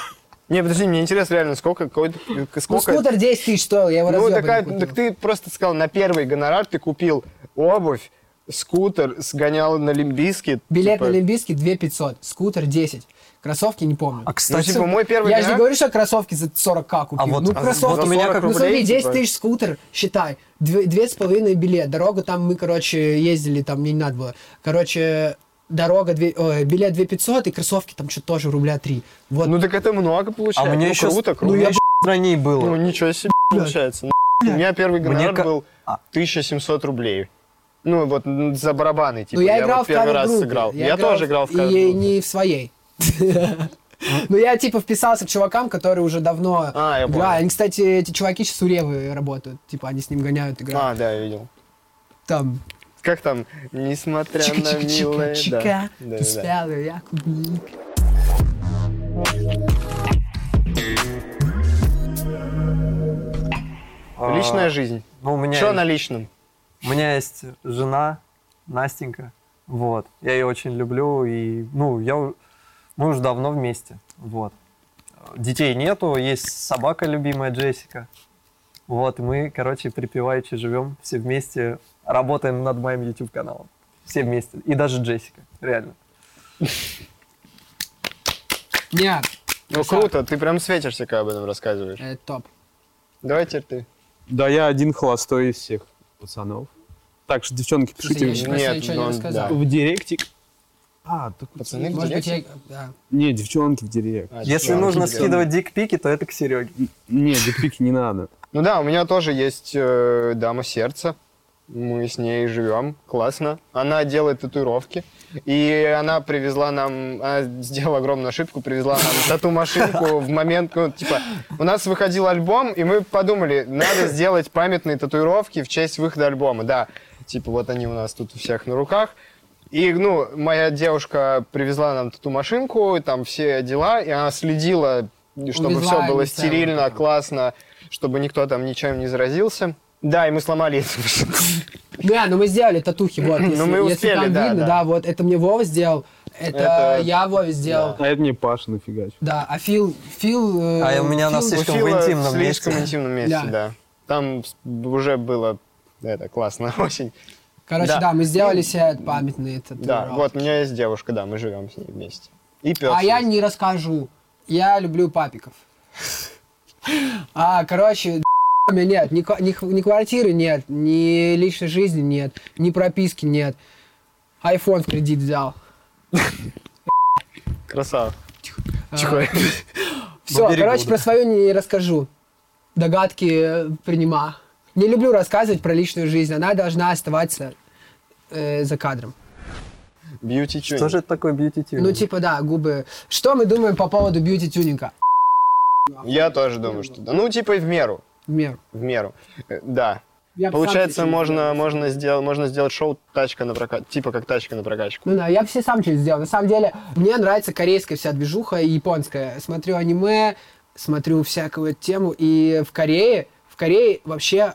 Не, подожди, мне интересно реально, сколько, какой-то, Ну, сколько... скутер 10 тысяч стоил, я его Ну, такая, купил. так ты просто сказал, на первый гонорар ты купил обувь, скутер, сгонял на Лимбиски. Билет на Олимпийский 2 500, скутер 10. Кроссовки не помню. А, Ну, кстати, типа, мой первый я же не говорю, что кроссовки за 40к купил. А вот- ну, а кроссовки... вот у меня как- ну, смотри, рублей, 10 типа. тысяч скутер, считай. Две, две с половиной билет. Дорогу там мы, короче, ездили, там мне не надо было. Короче, дорога, две, ой, билет 2 500 и кроссовки там что-то тоже рубля 3. Вот. Ну, так это много А получается. у меня ну, еще... круто, Ну, круто. я странней Ну, было. ничего себе получается. У меня первый Мне гонорар ка- был А. 1700 рублей. Ну, вот за барабаны, типа. ну, я, играл вот в первый раз сыграл. Я, тоже играл в И не в своей. Ну, я, типа, вписался к чувакам, которые уже давно А, я понял. Они, кстати, эти чуваки сейчас у Ревы работают. Типа, они с ним гоняют, играют. А, да, я видел. Там, Как там? Несмотря на милое... чика-чика-чика, Да, да, ты да. спелый, я клубник. А, Личная жизнь. Ну, у меня... Что на личном? У меня есть жена, Настенька, вот. Я ее очень люблю, и, ну, я, мы уже давно вместе, вот. Детей нету, есть собака любимая Джессика. Вот, мы, короче, припеваючи живем все вместе, работаем над моим YouTube-каналом. Все вместе. И даже Джессика, реально. Нет, Ну, круто, ты прям светишься, когда об этом рассказываешь. это топ. Давай теперь ты. Да, я один холостой из всех пацанов. Так что, девчонки, Слушай, пишите я еще Нет, ничего не он- рассказал. да. в директик. А, так Пацаны, в Может быть, я... да. Не, девчонки в директ. А, Если нужно девчонки. скидывать дикпики, то это к Сереге. Не, дикпики не надо. Ну да, у меня тоже есть э, дама сердца. Мы с ней живем, классно. Она делает татуировки. И она привезла нам, она сделала огромную ошибку, привезла нам тату-машинку в момент, ну, типа, у нас выходил альбом, и мы подумали, надо сделать памятные татуировки в честь выхода альбома. Да, типа, вот они у нас тут у всех на руках. И, ну, моя девушка привезла нам тату-машинку, и там все дела, и она следила, чтобы Увезла все было стерильно, да. классно, чтобы никто там ничем не заразился. Да, и мы сломали эту машинку. Да, но мы сделали татухи, вот. Если, Ну, мы если успели, там да, видно, да. да, вот это мне Вова сделал, это, Это- я Вове сделал. А это мне Паша нафигач. Да, а Фил, Фил... э, А у меня на Фил- слишком У Фила в интимном слишком месте. интимном месте, Да. да. Там уже было это классно очень. Короче, Да. да, мы сделали себе памятные Да, татуировки. вот у меня есть девушка, да, мы живем с ней вместе. И пес. А я есть. не расскажу. Я люблю папиков. А, короче, у меня нет. Ни, ни ни квартиры нет, ни личной жизни нет, ни прописки нет. Айфон в кредит взял. Красава. А, Тихо. Все, На берегу, короче, да. про свою не расскажу. Догадки э, принимаю. Не люблю рассказывать про личную жизнь. Она должна оставаться э, за кадром. Бьюти Что же это такое бьюти Ну, типа, да, губы. Что мы думаем по поводу бьюти-тюнинга? Я тоже думаю, что да. Ну, типа и в меру. В меру. В меру. Э, Да. Я Получается, можно, можно, сделать, можно сделать шоу «Тачка на прокат», типа как «Тачка на прокачку». Ну да, я все сам что-нибудь сделал. На самом деле, мне нравится корейская вся движуха и японская. Смотрю аниме, смотрю всякую эту тему. И в Корее, в Корее вообще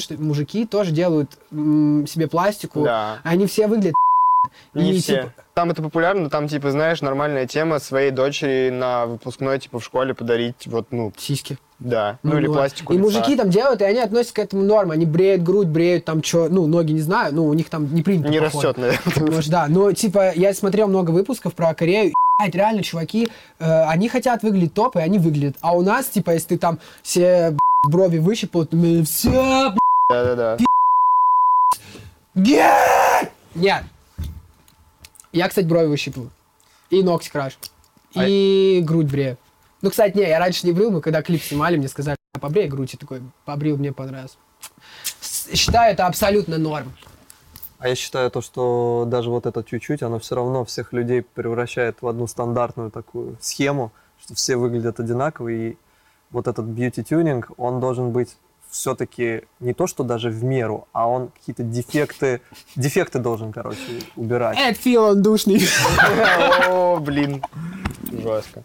что мужики тоже делают себе пластику. Да. Они все выглядят Не И, все. типа- Там это популярно, там, типа, знаешь, нормальная тема своей дочери на выпускной, типа, в школе подарить, вот, ну, сиськи. да. Ну, или вот. пластику И лица. мужики там делают, и они относятся к этому норм. Они бреют грудь, бреют там что, ну, ноги не знаю, ну, у них там не принято. Не походу. растет, наверное. Может, да, но типа я смотрел много выпусков про Корею, и, реально чуваки, э, они хотят выглядеть топ, и они выглядят. А у нас, типа, если ты там все брови выщипал, все, Да-да-да. Нет! Нет. Я, кстати, брови выщипываю. И ногти крашу. И грудь брею. Ну, кстати, не, я раньше не брил, мы когда клип снимали, мне сказали, «А, побрей грудь. Я такой, побрил, мне понравилось. Считаю, это абсолютно норм. А я считаю то, что даже вот это чуть-чуть, оно все равно всех людей превращает в одну стандартную такую схему, что все выглядят одинаково, и вот этот бьюти-тюнинг, он должен быть все-таки не то, что даже в меру, а он какие-то дефекты, дефекты должен, короче, убирать. Эд фил, он душный. О, блин. Жестко.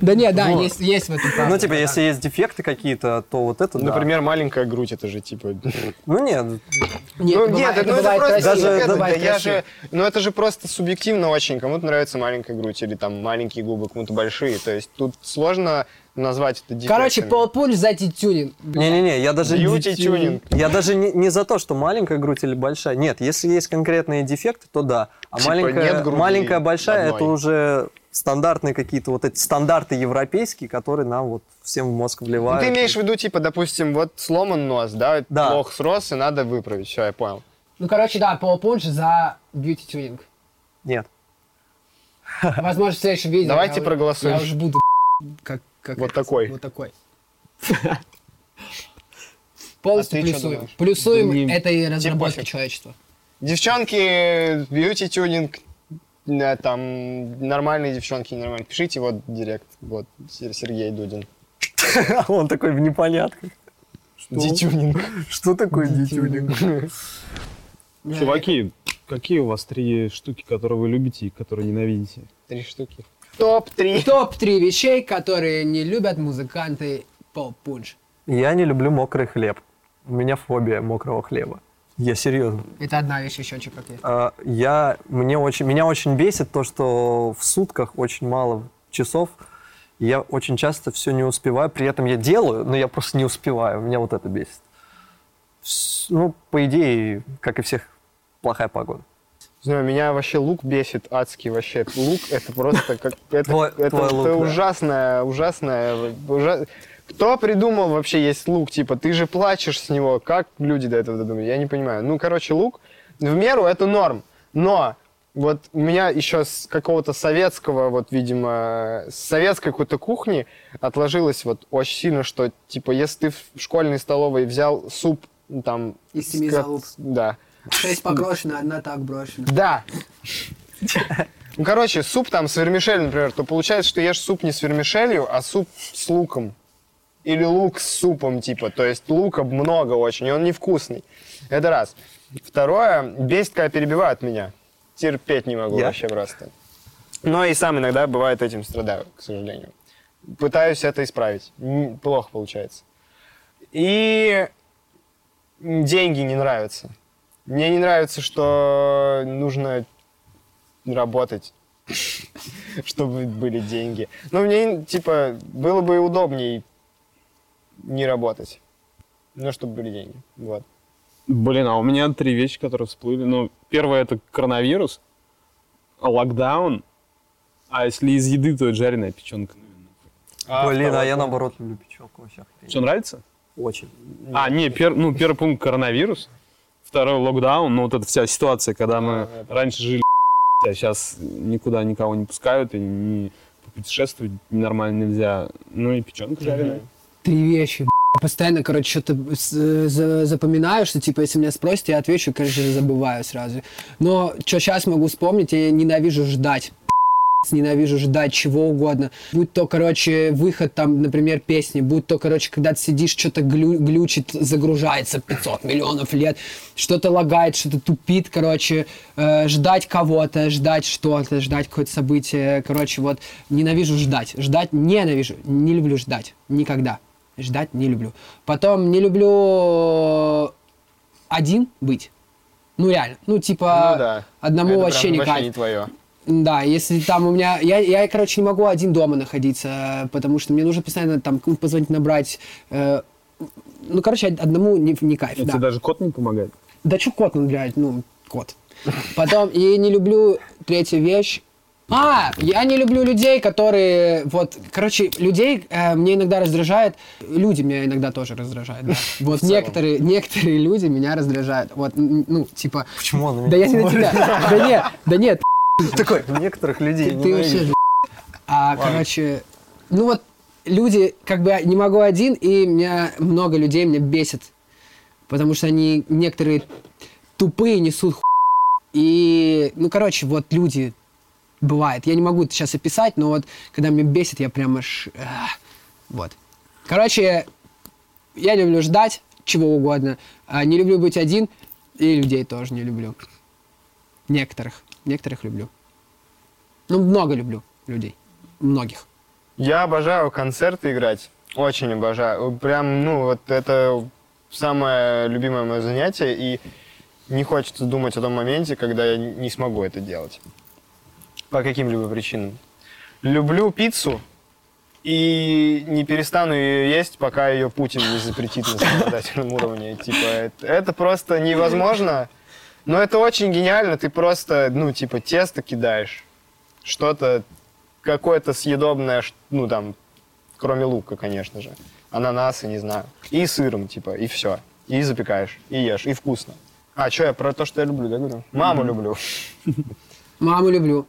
Да нет, да, есть, есть в этом правда. Ну, типа, если есть дефекты какие-то, то вот это. Например, маленькая грудь, это же типа... Ну, нет, Нет, ну, нет, это просто... даже- я же... Ну, это же просто субъективно очень. Кому-то нравится маленькая грудь или там маленькие губы, кому-то большие. То есть тут сложно назвать это дефектами. Короче, Пол Пунш за тюнинг. Не-не-не, я даже... Бьюти-тюнинг. Я даже не, не за то, что маленькая грудь или большая. Нет, если есть конкретные дефекты, то да. А Типа маленькая, нет груди маленькая большая, одной. это уже стандартные какие-то вот эти стандарты европейские, которые нам вот всем в мозг Ну, вливают. ты имеешь в виду, типа, допустим, вот сломан нос, да, Да. плохо срос, и надо выправить. Все, я понял. Ну, короче, да, Пунш за бьюти тюнинг. Нет. Возможно, в следующем видео. Давайте я проголосуем. Я уже буду как, как Вот это, такой. Вот такой. Полностью А плюсуем. Плюсуем Да не- этой разработки пофиг. человечества. Девчонки, бьюти-тюнинг, да, там нормальные девчонки, нормальные. Пишите вот директ, вот, Сер- Сергей Дудин. Он такой в непонятках. Detuning. Что такое detuning? Чуваки, какие у вас три штуки, которые вы любите и которые ненавидите? Три штуки. Топ-3. Топ-3 вещей, которые не любят музыканты Пол Пунш. Я не люблю мокрый хлеб. У меня фобия мокрого хлеба. Я серьезно. Это одна вещь еще, что как есть. А, Я, мне очень, меня очень бесит то, что в сутках очень мало часов. и Я очень часто все не успеваю. При этом я делаю, но я просто не успеваю. Меня вот это бесит. Ну, по идее, как и всех, плохая погода. Знаю, меня вообще лук бесит, адский вообще. Лук это просто как... Это, Твой- это, твой это лук, да. ужасное, ужасное... ужа- Кто придумал вообще есть лук? Типа, ты же плачешь с него. Как люди до этого додумали? Я не понимаю. Ну, короче, лук в меру это норм. Но вот у меня еще с какого-то советского, вот, видимо, с советской какой-то кухни отложилось вот очень сильно, что, типа, если ты в школьной столовой взял суп, там... Из семи залуп. Да. Шесть поброшено, одна так брошена. Да. Ну, короче, суп там с вермишелью, например, то получается, что ешь суп не с вермишелью, а суп с луком. Или лук с супом, типа. То есть лука много очень, и он невкусный. Это раз. Второе, бесит, когда перебивают меня. Терпеть не могу Я? вообще просто. Но и сам иногда бывает этим страдаю, к сожалению. Пытаюсь это исправить. Плохо получается. И деньги не нравятся. Мне не нравится, что нужно работать, чтобы были деньги. Но мне, типа, было бы удобнее не работать. Ну, чтобы были деньги. Вот. Блин, а у меня три вещи, которые всплыли. Ну, первое это коронавирус, локдаун, а если из еды, то это жареная печенка. Блин, а я наоборот люблю печенку вообще. Что, нравится? Очень. А, не, пер- ну, первый пункт коронавирус, второй локдаун, ну, вот эта вся ситуация, когда мы А, это- раньше жили, а сейчас никуда никого не пускают, и не путешествовать нормально нельзя. Ну и печенка жареная. Три вещи. Постоянно, короче, что-то за- запоминаю, что, типа, если меня спросят, я отвечу, конечно же, забываю сразу. Но что сейчас могу вспомнить, я ненавижу ждать. Ненавижу ждать чего угодно. Будь то, короче, выход там, например, песни, будь то, короче, когда ты сидишь, что-то глю- глючит, загружается 500 миллионов лет, что-то лагает, что-то тупит, короче, э, ждать кого-то, ждать что-то, ждать какое-то событие, короче, вот, ненавижу ждать. Ждать ненавижу, не люблю ждать, никогда. Ждать не люблю. Потом не люблю один быть. Ну, реально. Ну, типа, Ну да. одному Это вообще не вообще не твое. Да, если там у меня... Я, я, короче, не могу один дома находиться, потому что мне нужно постоянно там позвонить, набрать. э, ну, короче, одному не, не кайф, Тебе да. даже кот не помогает. Да что кот, ну, блядь, ну, кот. Потом, и не люблю третья вещь, А, я не люблю людей, которые, вот, короче, людей э, мне иногда раздражает, люди меня иногда тоже раздражают, да. Вот некоторые, некоторые люди меня раздражают, вот, ну, типа, Почему он да я не на тебя, да нет, да нет, Такой, некоторых людей ты, ты вообще. А, короче, ну вот люди, как бы не могу один, и меня много людей меня бесит. Потому что они некоторые тупые несут ху... И, ну, короче, вот люди бывает. Я не могу это сейчас описать, но вот когда меня бесит, я прямо аж... Вот. Короче, я люблю ждать чего угодно. а не люблю быть один, и людей тоже не люблю. Некоторых. Некоторых люблю. Ну, много люблю людей. Многих. Я обожаю концерты играть. Очень обожаю. Прям, ну, вот это самое любимое мое занятие. И не хочется думать о том моменте, когда я не смогу это делать. По каким-либо причинам. Люблю пиццу и не перестану ее есть, пока ее Путин не запретит на законодательном уровне. Типа, это, это просто невозможно. Но это очень гениально. Ты просто, ну, типа, тесто кидаешь. Что-то какое-то съедобное, ну там, кроме лука, конечно же, ананасы, не знаю, и сыром, типа, и все, и запекаешь, и ешь, и вкусно. А, что я про то, что я люблю, да, говорю? Маму люблю. Маму люблю.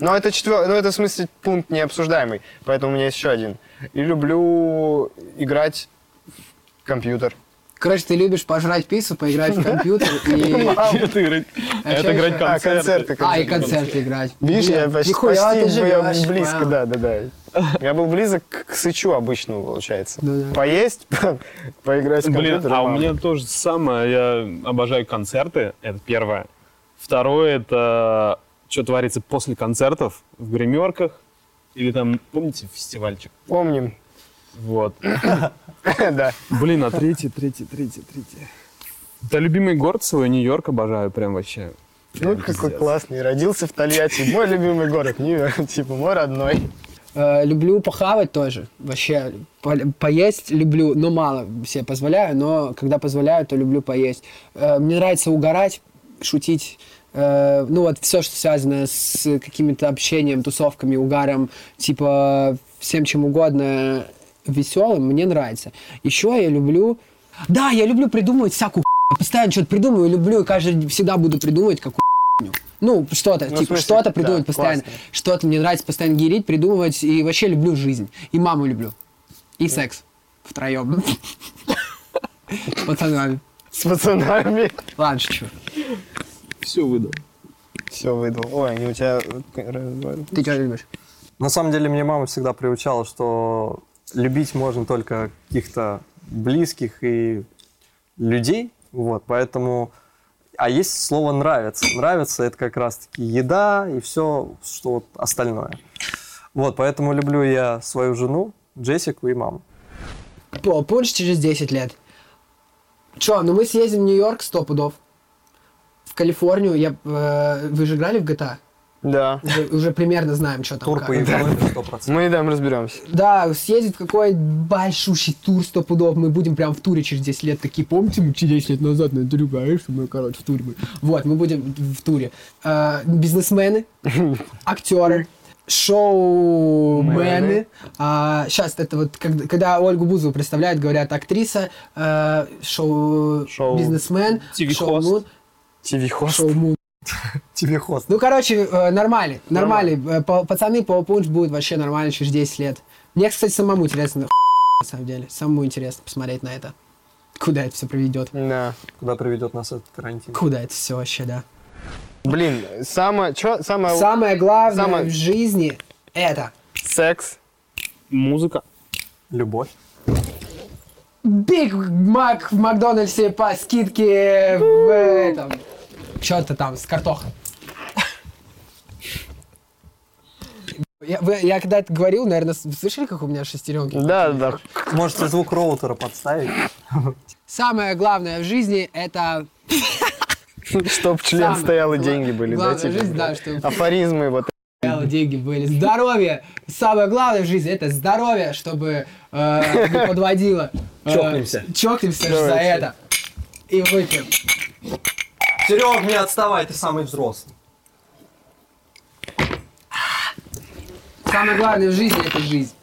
Но это четвер... ну это в смысле пункт необсуждаемый, поэтому у меня есть еще один. И люблю играть в компьютер. Короче, ты любишь пожрать пиццу, поиграть в компьютер и... Это играть, А это играть? А, концерты. А, и концерты. играть. Видишь, я Блин, почти, живёшь, близко, да, да, да. Я был близок к сычу обычному, получается. Поесть, поиграть в Блин, компьютер. а у меня тоже самое. Я обожаю концерты, это первое. Второе, это что творится после концертов в гримерках. Или там, помните, фестивальчик? Помним. Вот. Да. Блин, а третий, третий, третий, третий. Да, любимый город свой, Нью-Йорк обожаю, прям вообще. Ну, какой классный. Родился в Тольятти. Мой любимый город, Нью-Йорк. Типа, мой родной. Э, люблю похавать тоже. Вообще, по- поесть люблю, но мало себе позволяю, но когда позволяю, то люблю поесть. Э, мне нравится угорать, шутить. Э, ну вот все, что связано с каким-то общением, тусовками, угаром, типа всем чем угодно веселым, мне нравится. Еще я люблю... Да, я люблю придумывать всякую. Постоянно что-то придумываю, люблю, и каждый всегда буду придумывать какую хуйню. Ну, что-то, Ну, типа, смысле, что-то да, придумывать постоянно. классно. Что-то мне нравится постоянно гирить, придумывать, и вообще люблю жизнь. И маму люблю. И секс. Втроем. С пацанами. С пацанами. Ладно, шучу. Все выдал. Все выдал. Ой, они у тебя... э, Ты что любишь? На самом деле, меня мама всегда приучала, что любить можно только каких-то близких и людей, вот, поэтому... А есть слово «нравится». Нравится – это как раз-таки еда и все, что вот остальное. Вот, поэтому люблю я свою жену, Джессику и маму. Пол, пунш через 10 лет. Че, ну мы съездим в Нью-Йорк сто пудов. В Калифорнию. Я, э, вы же играли в GTA? Да. Уже, уже примерно знаем, что там. Тур по Европе 100%. Мы там разберемся. Да, съездить в какой большущий тур сто пудов. Мы будем прям в туре через 10 лет. Такие, помните, мы через 10 лет назад на интервью говорили, что мы, короче, в туре были. Вот, мы будем в туре. Э, бизнесмены, актеры, шоумены. сейчас это вот, когда, когда Ольгу Бузову представляют, говорят актриса, э, шоу, Шоу- бизнесмен, TV-хост. шоумун, ТВ-хост. шоумун. Тебе хост. Ну, короче, э, нормальный, нормальный. Э, па- Пацаны, Пол Пунч будет вообще нормально через 10 лет. Мне, кстати, самому интересно, на самом деле. Самому интересно посмотреть на это. Куда это все приведет? Да. Куда приведет нас этот карантин? Куда это все вообще, да? Блин, самое... Чё? Самое... Самое главное самое- в жизни это Секс. Музыка. Любовь. Биг Мак в Макдональдсе по скидке в этом. Что-то там с картохой. Я, вы- я когда это говорил, наверное, слышали, как у меня шестеренки? Да, да. Можете звук роутера подставить. Самое главное в жизни это Чтоб член Самое стоял и деньги были, да, типа? жизнь, да, что- Афоризмы вот. Дело, деньги были. Здоровье. Самое главное в жизни это здоровье, чтобы э, не подводило. Э, Чокнемся. Чокнемся за это. И выпьем. Серег, не отставай, ты самый взрослый. Самое главное в жизни это жизнь.